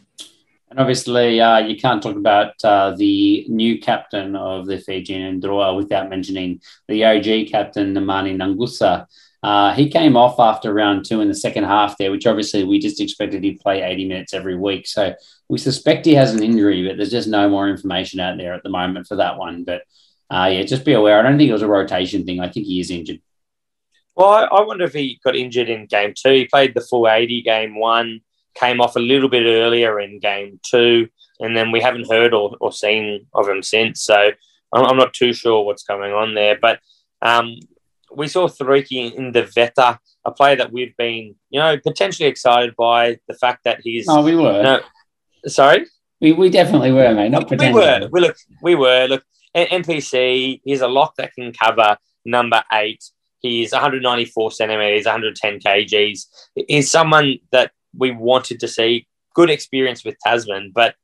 And obviously, uh, you can't talk about uh, the new captain of the Fijian Ndrua without mentioning the OG captain, Nemani Nagusa. Uh, he came off after round two in the second half there, which obviously we just expected he'd play 80 minutes every week. So we suspect he has an injury, but there's just no more information out there at the moment for that one. But uh, yeah, just be aware. I don't think it was a rotation thing. I think he is injured. Well, I, I wonder if he got injured in game two. He played the full 80 game one, came off a little bit earlier in game two, and then we haven't heard or, or seen of him since. So I'm, I'm not too sure what's going on there. But um, we saw Cirikidaveta, a player that we've been, you know, potentially excited by the fact that he's. Oh, we were. No, sorry. We, we definitely were, mate. Not we were. We look. We were. Look, NPC. He's a lock that can cover number eight. He's 194 centimeters, 110 kgs. He's someone that we wanted to see. Good experience with Tasman, but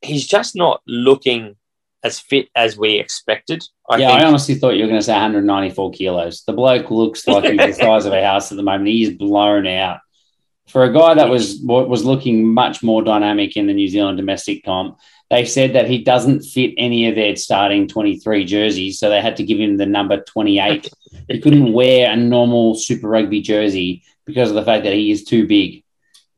he's just not looking as fit as we expected. I yeah, think. I honestly thought you were going to say 194 kilos. The bloke looks like he's the size of a house at the moment. He's blown out. For a guy that was was looking much more dynamic in the New Zealand domestic comp, they said that he doesn't fit any of their starting 23 jerseys, so they had to give him the number 28. he couldn't wear a normal Super Rugby jersey because of the fact that he is too big.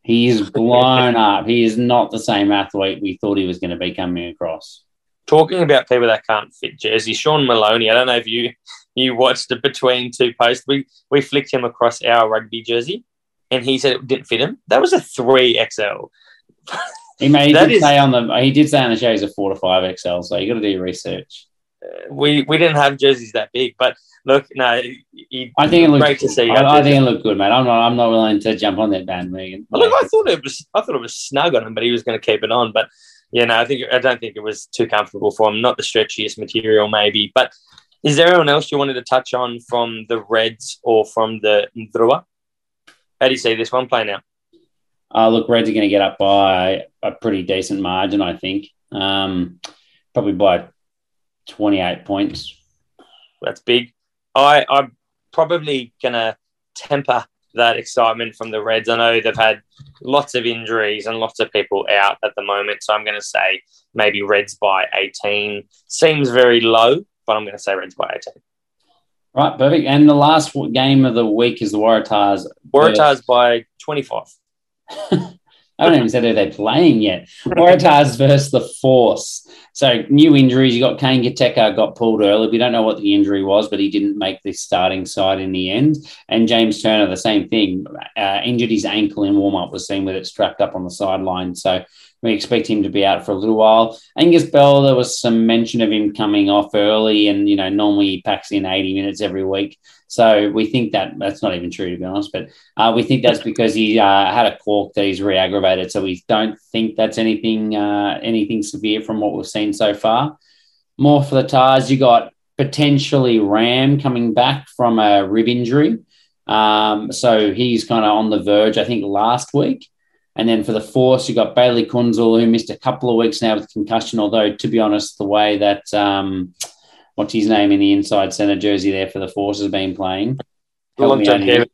He is blown up. He is not the same athlete we thought he was going to be coming across. Talking about people that can't fit jerseys, Sean Maloney. I don't know if you you watched it between two posts. We we flicked him across our rugby jersey, and he said it didn't fit him. That was a three XL. He made he That did is- say on the he did say on the show he's a four to five XL, so you got to do your research. Uh, we we didn't have jerseys that big, but look, no, he, I think it looked great to see. I, I think it looked good, mate. I'm not I'm not willing to jump on that bandwagon. Look, I thought it was I thought it was snug on him, but he was going to keep it on. But yeah, no, I think I don't think it was too comfortable for him. Not the stretchiest material, maybe. But is there anyone else you wanted to touch on from the Reds or from the Ndrua? How do you see this one play now? Uh, look, Reds are going to get up by a pretty decent margin, I think. Um, probably by 28 points. That's big. I I'm probably gonna temper that excitement from the Reds. I know they've had lots of injuries and lots of people out at the moment, so I'm going to say maybe Reds by 18. Seems very low, but I'm going to say Reds by 18. Right, perfect. And the last game of the week is the Waratahs. Waratahs by 25. I haven't even said who they're playing yet. Waratahs versus the Force. So new injuries. You got Kane Gateka got pulled early. We don't know what the injury was, but he didn't make the starting side in the end. And James Turner, the same thing, uh, injured his ankle in warm up. Was seen with it strapped up on the sideline. So we expect him to be out for a little while. Angus Bell, there was some mention of him coming off early, and you know normally he packs in eighty minutes every week. So we think that that's not even true to be honest, but uh, we think that's because he uh, had a cork that he's re-aggravated. So we don't think that's anything uh, anything severe from what we've seen so far. More for the Tars, you got potentially Ram coming back from a rib injury. Um, so he's kind of on the verge, I think, last week. And then for the Force, you've got Bayley Kuenzle, who missed a couple of weeks now with concussion. Although, to be honest, the way that um, what's his name in the inside centre jersey there for the Force has been playing. Long term. Kiwi.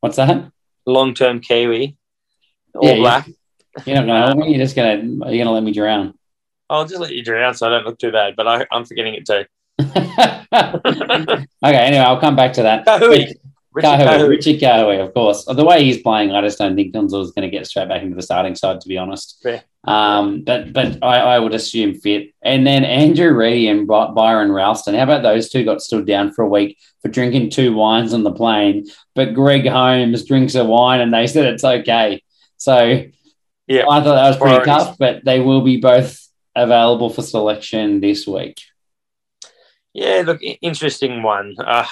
What's that? Long term Kiwi. All Yeah, black. You're not going to help me. You're just going to you're going to let me drown. I'll just let you drown so I don't look too bad, but I, I'm forgetting it too. okay. Anyway, I'll come back to that. Kahui. Richard Kahui, Kahui. Richard Kahui, of course. The way he's playing, I just don't think Gonzalo is going to get straight back into the starting side, to be honest. Fair. Um, but but I, I would assume fit. And then Andrew Ready and Byron Ralston. How about those two got stood down for a week for drinking two wines on the plane? But Greg Holmes drinks a wine and they said it's okay. So Yeah. I thought that was pretty Priorities. tough, but they will be both available for selection this week. Yeah, look, interesting one. Uh,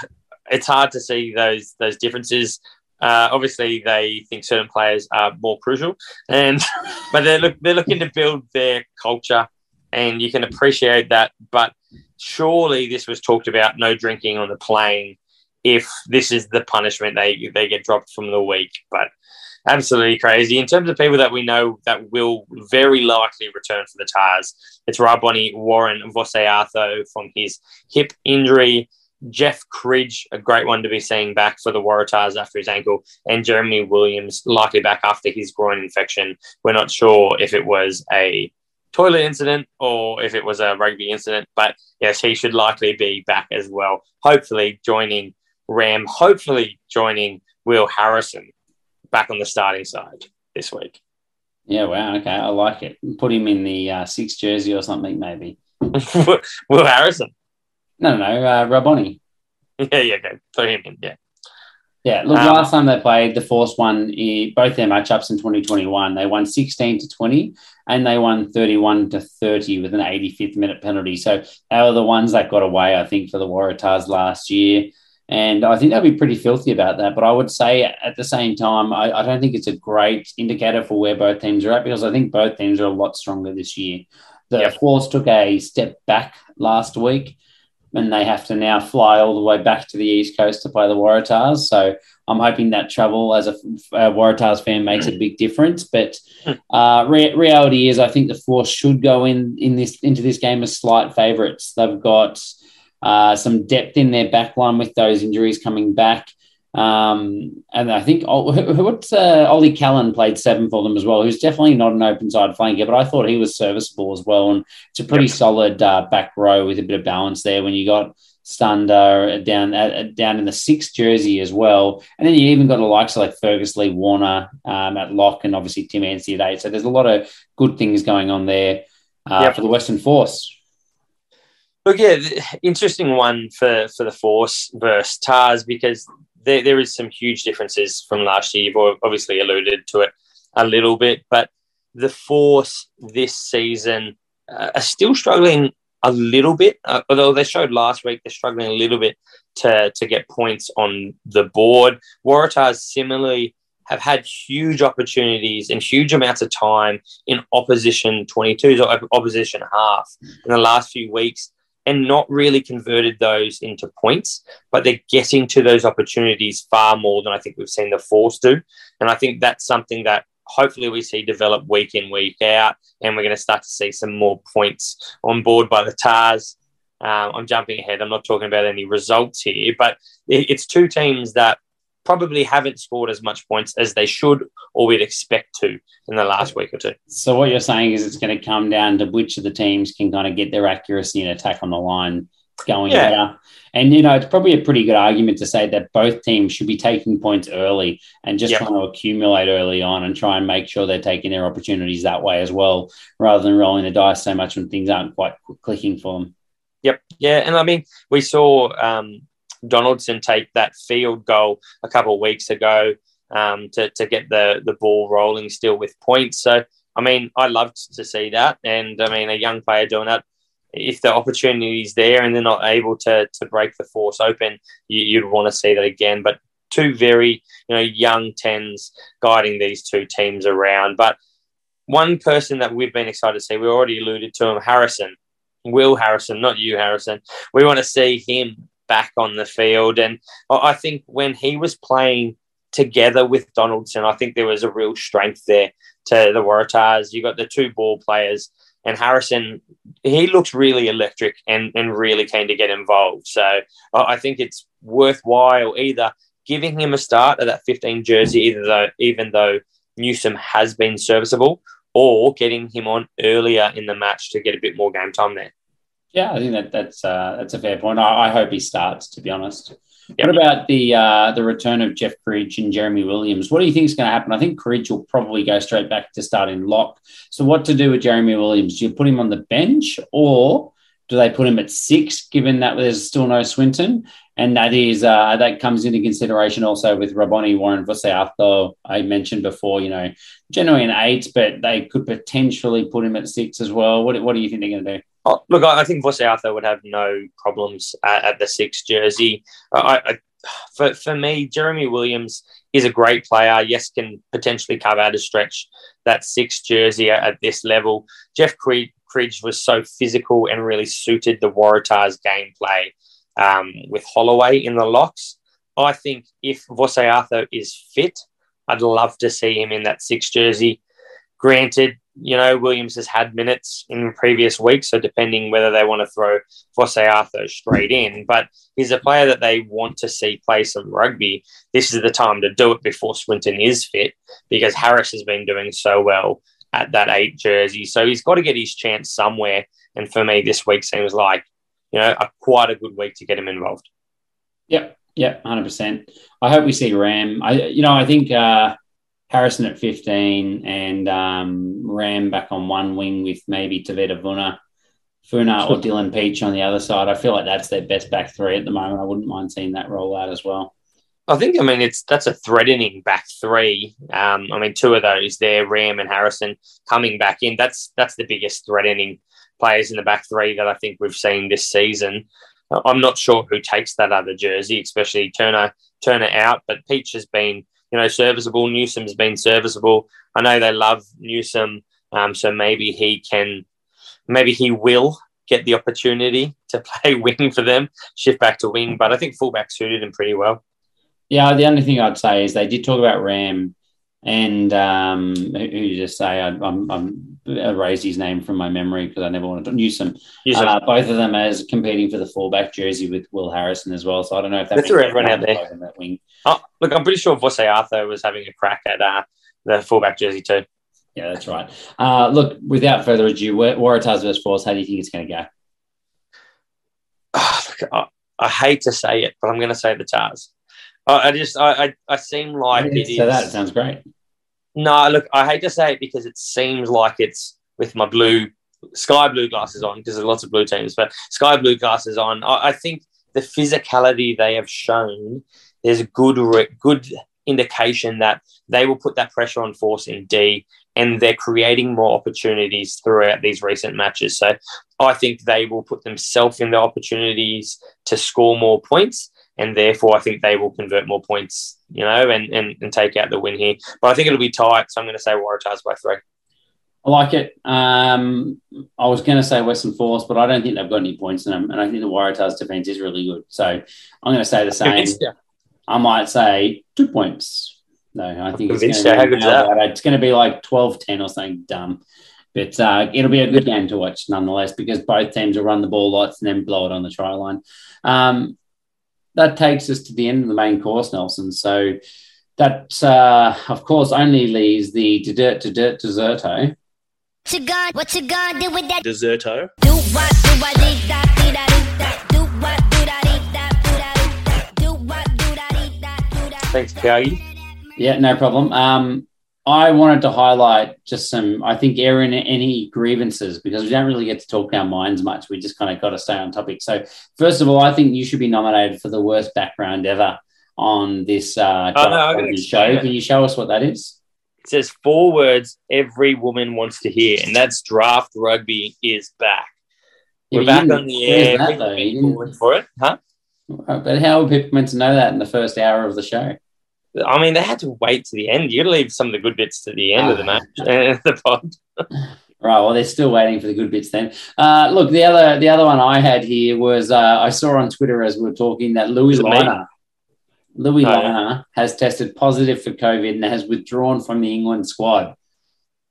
it's hard to see those those differences. Uh, obviously, they think certain players are more crucial, and but they're look they're looking to build their culture, and you can appreciate that. But surely this was talked about: no drinking on the plane. If this is the punishment, they they get dropped from the week. But absolutely crazy. In terms of people that we know that will very likely return for the Tars, it's Raboni Warren Vosayaco from his hip injury. Jeff Cridge, a great one to be seeing back for the Waratahs after his ankle, and Jeremy Williams likely back after his groin infection. We're not sure if it was a toilet incident or if it was a rugby incident, but yes, he should likely be back as well. Hopefully joining Ram, hopefully joining Will Harrison back on the starting side this week. Yeah, wow. Okay, I like it. Put him in the uh, six jersey or something, maybe. Will Harrison. No, no, no. Uh, Raboni. Yeah, yeah, go. Put him in. Yeah. Yeah, look, Um, last time they played, the Force won eh, both their matchups in 2021. They won 16 to 20 and they won 31 to 30 with an 85th minute penalty. So they were the ones that got away, I think, for the Waratahs last year. And I think they'll be pretty filthy about that. But I would say at the same time, I, I don't think it's a great indicator for where both teams are at because I think both teams are a lot stronger this year. The yep. Force took a step back last week and they have to now fly all the way back to the East Coast to play the Waratahs. So I'm hoping that travel as a, a Waratahs fan makes a big difference. But uh, re- reality is, I think the Force should go in in this into this game as slight favourites. They've got uh, some depth in their back line with those injuries coming back. Um, and I think what's uh, Ollie Callan played seven for them as well, who's definitely not an open side flanker, but I thought he was serviceable as well. And it's a pretty yep. solid uh, back row with a bit of balance there when you got Stander down uh, down in the sixth jersey as well. And then you even got the likes of like Fergus Lee Warner um, at lock and obviously Tim Anstey at eight. So there's a lot of good things going on there uh, yep. for the Western Force. Look, yeah, interesting one for, for the Force versus Tahs because there, there is some huge differences from last year. You've obviously alluded to it a little bit, but the Force this season uh, are still struggling a little bit. Uh, although they showed last week, they're struggling a little bit to, to get points on the board. Waratahs similarly have had huge opportunities and huge amounts of time in opposition 22s or opposition half in the last few weeks and not really converted those into points, but they're getting to those opportunities far more than I think we've seen the Force do. And I think that's something that hopefully we see develop week in, week out, and we're going to start to see some more points on board by the Tahs. Um, I'm jumping ahead. I'm not talking about any results here, but it's two teams that probably haven't scored as much points as they should or we'd expect to in the last week or two. So what you're saying is it's going to come down to which of the teams can kind of get their accuracy and attack on the line going yeah. better. And you know, it's probably a pretty good argument to say that both teams should be taking points early and just yep. trying to accumulate early on and try and make sure they're taking their opportunities that way as well, rather than rolling the dice so much when things aren't quite clicking for them. Yep. Yeah. And I mean, we saw um, Donaldson take that field goal a couple of weeks ago um, to, to get the, the ball rolling still with points. So, I mean, I loved to see that. And I mean, a young player doing that, if the opportunity is there and they're not able to, to break the force open, you, would want to see that again. But two very you know young tens guiding these two teams around. But one person that we've been excited to see, we already alluded to him, Harrison, Will Harrison, not you, Harrison. We want to see him back on the field. And I think when he was playing together with Donaldson, I think there was a real strength there to the Waratahs. You got the two ball players, and Harrison, he looks really electric and, and really keen to get involved. So I think it's worthwhile either giving him a start at that 15 jersey, either though, even though Newsome has been serviceable, or getting him on earlier in the match to get a bit more game time there. Yeah, I think that that's uh, that's a fair point. I, I, hope he starts. To be honest, yep. what about the uh, the return of Jeff Cridge and Jeremy Williams? What do you think is going to happen? I think Cridge will probably go straight back to starting lock. So, what to do with Jeremy Williams? Do you put him on the bench, or do they put him at six? Given that there's still no Swinton, and that is uh, that comes into consideration also with Raboni Warren Vosayaco. I mentioned before, you know, generally an eight, but they could potentially put him at six as well. What what do you think they're going to do? Oh, look, I think Vosayaco would have no problems at, at the six jersey. I, I, for, for me, Jeremy Williams is a great player. Yes, can potentially cover out a stretch that six jersey at, at this level. Jeff Creed, Cridge was so physical and really suited the Waratahs gameplay um, with Holloway in the locks. I think if Vosayaco is fit, I'd love to see him in that six jersey. Granted, you know, Williams has had minutes in previous weeks, so depending whether they want to throw Vosayaco straight in, but he's a player that they want to see play some rugby. This is the time to do it before Swinton is fit because Harris has been doing so well at that eight jersey. So he's got to get his chance somewhere. And for me, this week seems like, you know, a, quite a good week to get him involved. Yep. Yep. 100%. I hope we see Ram. I, you know, I think, uh, Harrison at 15 and um, Ram back on one wing with maybe Tevita Vuna, Funa or Dylan Pietsch on the other side. I feel like that's their best back three at the moment. I wouldn't mind seeing that roll out as well. I think, I mean, it's that's a threatening back three. Um, I mean, two of those there, Ram and Harrison, coming back in. That's that's the biggest threatening players in the back three that I think we've seen this season. I'm not sure who takes that other jersey, especially Turner Turner out. But Peach has been, you know, serviceable. Newsome's been serviceable. I know they love Newsome, um, so maybe he can, maybe he will get the opportunity to play wing for them, shift back to wing. But I think fullback suited him pretty well. Yeah, the only thing I'd say is they did talk about Ram and um, who just say? I, I'm, I'm I raised his name from my memory because I never wanted to Newsome. Newsome. Uh, both of them as competing for the fullback jersey with Will Harrison as well. So I don't know if that's everyone out there. That wing. Oh, look, I'm pretty sure Vosayaco was having a crack at uh, the fullback jersey too. Yeah, that's right. Uh, look, without further ado, Waratahs versus Force, how do you think it's going to go? Oh, look, I, I, hate to say it, but I'm going to say the Tars. I, I just, I, I, I seem like it is. So that sounds great. No, look, I hate to say it because it seems like it's with my blue, sky blue glasses on because there's lots of blue teams, but sky blue glasses on. I, I think the physicality they have shown, there's a good, good indication that they will put that pressure on Force in D and they're creating more opportunities throughout these recent matches. So I think they will put themselves in the opportunities to score more points and therefore I think they will convert more points, you know, and, and, and take out the win here. But I think it'll be tight, so I'm going to say Waratahs by three. I like it. Um, I was going to say Western Force, but I don't think they've got any points in them, and I think the Waratahs defense is really good. So I'm going to say the same. I might say two points. No, I think it's going, to be, it's going to be like 12-10 or something dumb. But uh, it'll be a good game to watch nonetheless because both teams will run the ball lots and then blow it on the try line. Um, that takes us to the end of the main course, Nelson. So that, uh, of course, only leaves the dessert to dirt deserto. What you gonna, what you gonna do with that deserto? Do what, do what, do that, do that, do what, do that, do what, do that, do that. Thanks, Cargie. Yeah, no problem. Um, I wanted to highlight just some, I think, Aaron, any grievances because we don't really get to talk our minds much. We just kind of got to stay on topic. So, first of all, I think you should be nominated for the worst background ever on this uh, oh, no, show. Can you show us what that is? It says four words every woman wants to hear, and that's draft rugby is back. We're back on the air. That, for it, huh? But how are people meant to know that in the first hour of the show? I mean, they had to wait to the end. You got to leave some of the good bits to the end of the match and the pod. Right. Well, they're still waiting for the good bits then. Uh, look, the other the other one I had here was uh, I saw on Twitter as we were talking that Louis Lynagh, Louis oh, yeah. has tested positive for COVID and has withdrawn from the England squad.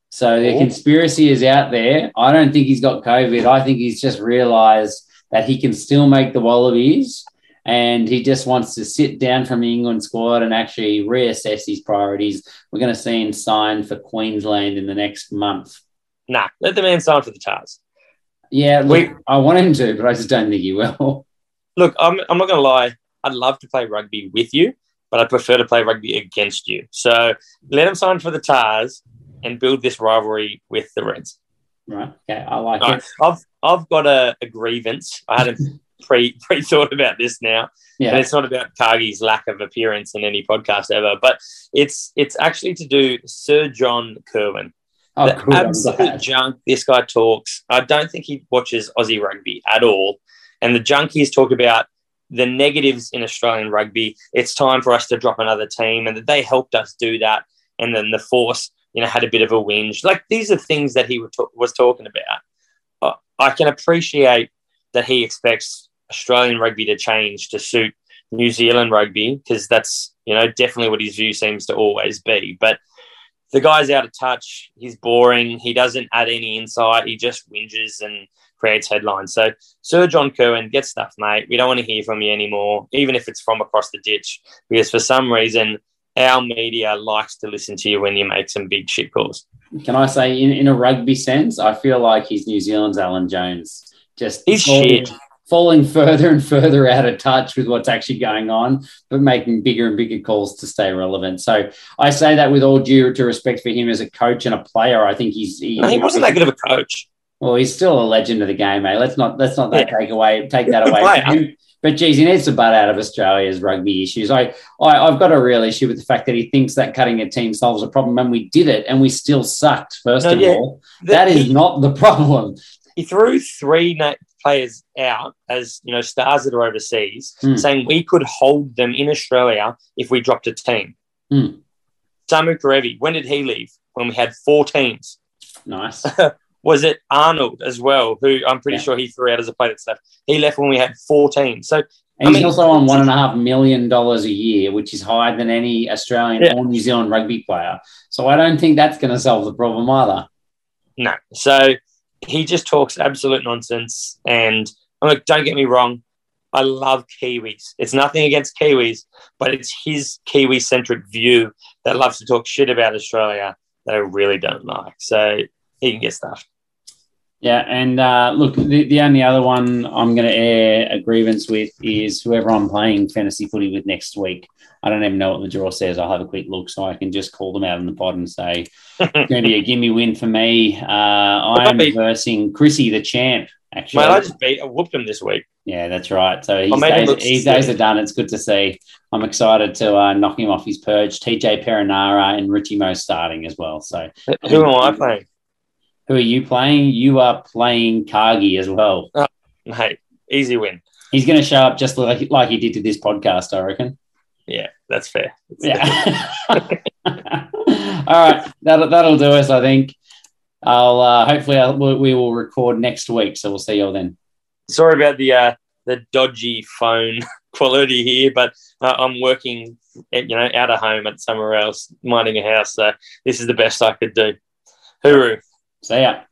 So the oh. conspiracy is out there. I don't think he's got COVID. I think he's just realised that he can still make the Wallabies and he just wants to sit down from the England squad and actually reassess his priorities. We're going to see him sign for Queensland in the next month. Nah, let the man sign for the Tars. Yeah, look, we, I want him to, but I just don't think he will. Look, I'm, I'm not going to lie. I'd love to play rugby with you, but I prefer to play rugby against you. So let him sign for the Tars and build this rivalry with the Reds. Right. Okay. I like All it. Right. I've I've got a, a grievance. I hadn't pre pre thought about this now. Yeah. And it's not about Cargie's lack of appearance in any podcast ever, but it's it's actually to do Sir John Kirwan. Oh, the cool. absolute junk this guy talks. I don't think he watches Aussie rugby at all. And the junk he's talked about the negatives in Australian rugby. It's time for us to drop another team, and that they helped us do that. And then the force, you know, had a bit of a whinge. Like these are things that he was talking about. I can appreciate that he expects Australian rugby to change to suit New Zealand rugby because that's you know definitely what his view seems to always be. But the guy's out of touch. He's boring. He doesn't add any insight. He just whinges and creates headlines. So Sir John Kirwan, get stuff, mate. We don't want to hear from you anymore, even if it's from across the ditch, because for some reason our media likes to listen to you when you make some big shit calls. Can I say, in, in a rugby sense, I feel like he's New Zealand's Alan Jones. Just he's shit falling further and further out of touch with what's actually going on, but making bigger and bigger calls to stay relevant. So I say that with all due to respect for him as a coach and a player. I think he's he, he wasn't that good of a coach. Well, he's still a legend of the game, mate. Let's not let's not that yeah. take away take that away. But geez, he needs to butt out of Australia's rugby issues. I, I have got a real issue with the fact that he thinks that cutting a team solves a problem, and we did it, and we still sucked. First no, of yeah. all, the, that is he, not the problem he threw three players out as you know stars that are overseas, Hmm. saying we could hold them in Australia if we dropped a team. Hmm. Samu Kerevi, when did he leave? When we had four teams. Nice. Was it Arnold as well, who I'm pretty Yeah. sure he threw out as a player that's left? He left when we had four teams. So And I he's mean- also on one and a half million dollars a year, which is higher than any Australian Yeah. or New Zealand rugby player. So I don't think that's going to solve the problem either. No. So he just talks absolute nonsense. And I'm like, don't get me wrong. I love Kiwis. It's nothing against Kiwis, but it's his Kiwi centric view that loves to talk shit about Australia that I really don't like. So he can get stuffed. Yeah, and uh, look, the, the only other one I'm going to air a grievance with is whoever I'm playing fantasy footy with next week. I don't even know what the draw says. I'll have a quick look so I can just call them out in the pod and say, it's going to be a gimme win for me. Uh, I'm Might be. versing Chrissy, the champ, actually. Mate, I just beat, I whooped him this week. Yeah, that's right. So his, I days, his days are done. It's good to see. I'm excited to uh, knock him off his purge. TJ Perenara and Richie Mo starting as well. So Who am I playing? Who are you playing? You are playing Cargie as well. Hey, easy win. He's going to show up just like, like he did to this podcast, I reckon. Yeah, that's fair. Yeah. All right, that'll that'll do us. I think. I'll uh, hopefully I'll, we we will record next week, so we'll see you all then. Sorry about the uh, the dodgy phone quality here, but uh, I'm working, at, you know, out of home at somewhere else, minding a house. So this is the best I could do. Hooroo. See ya.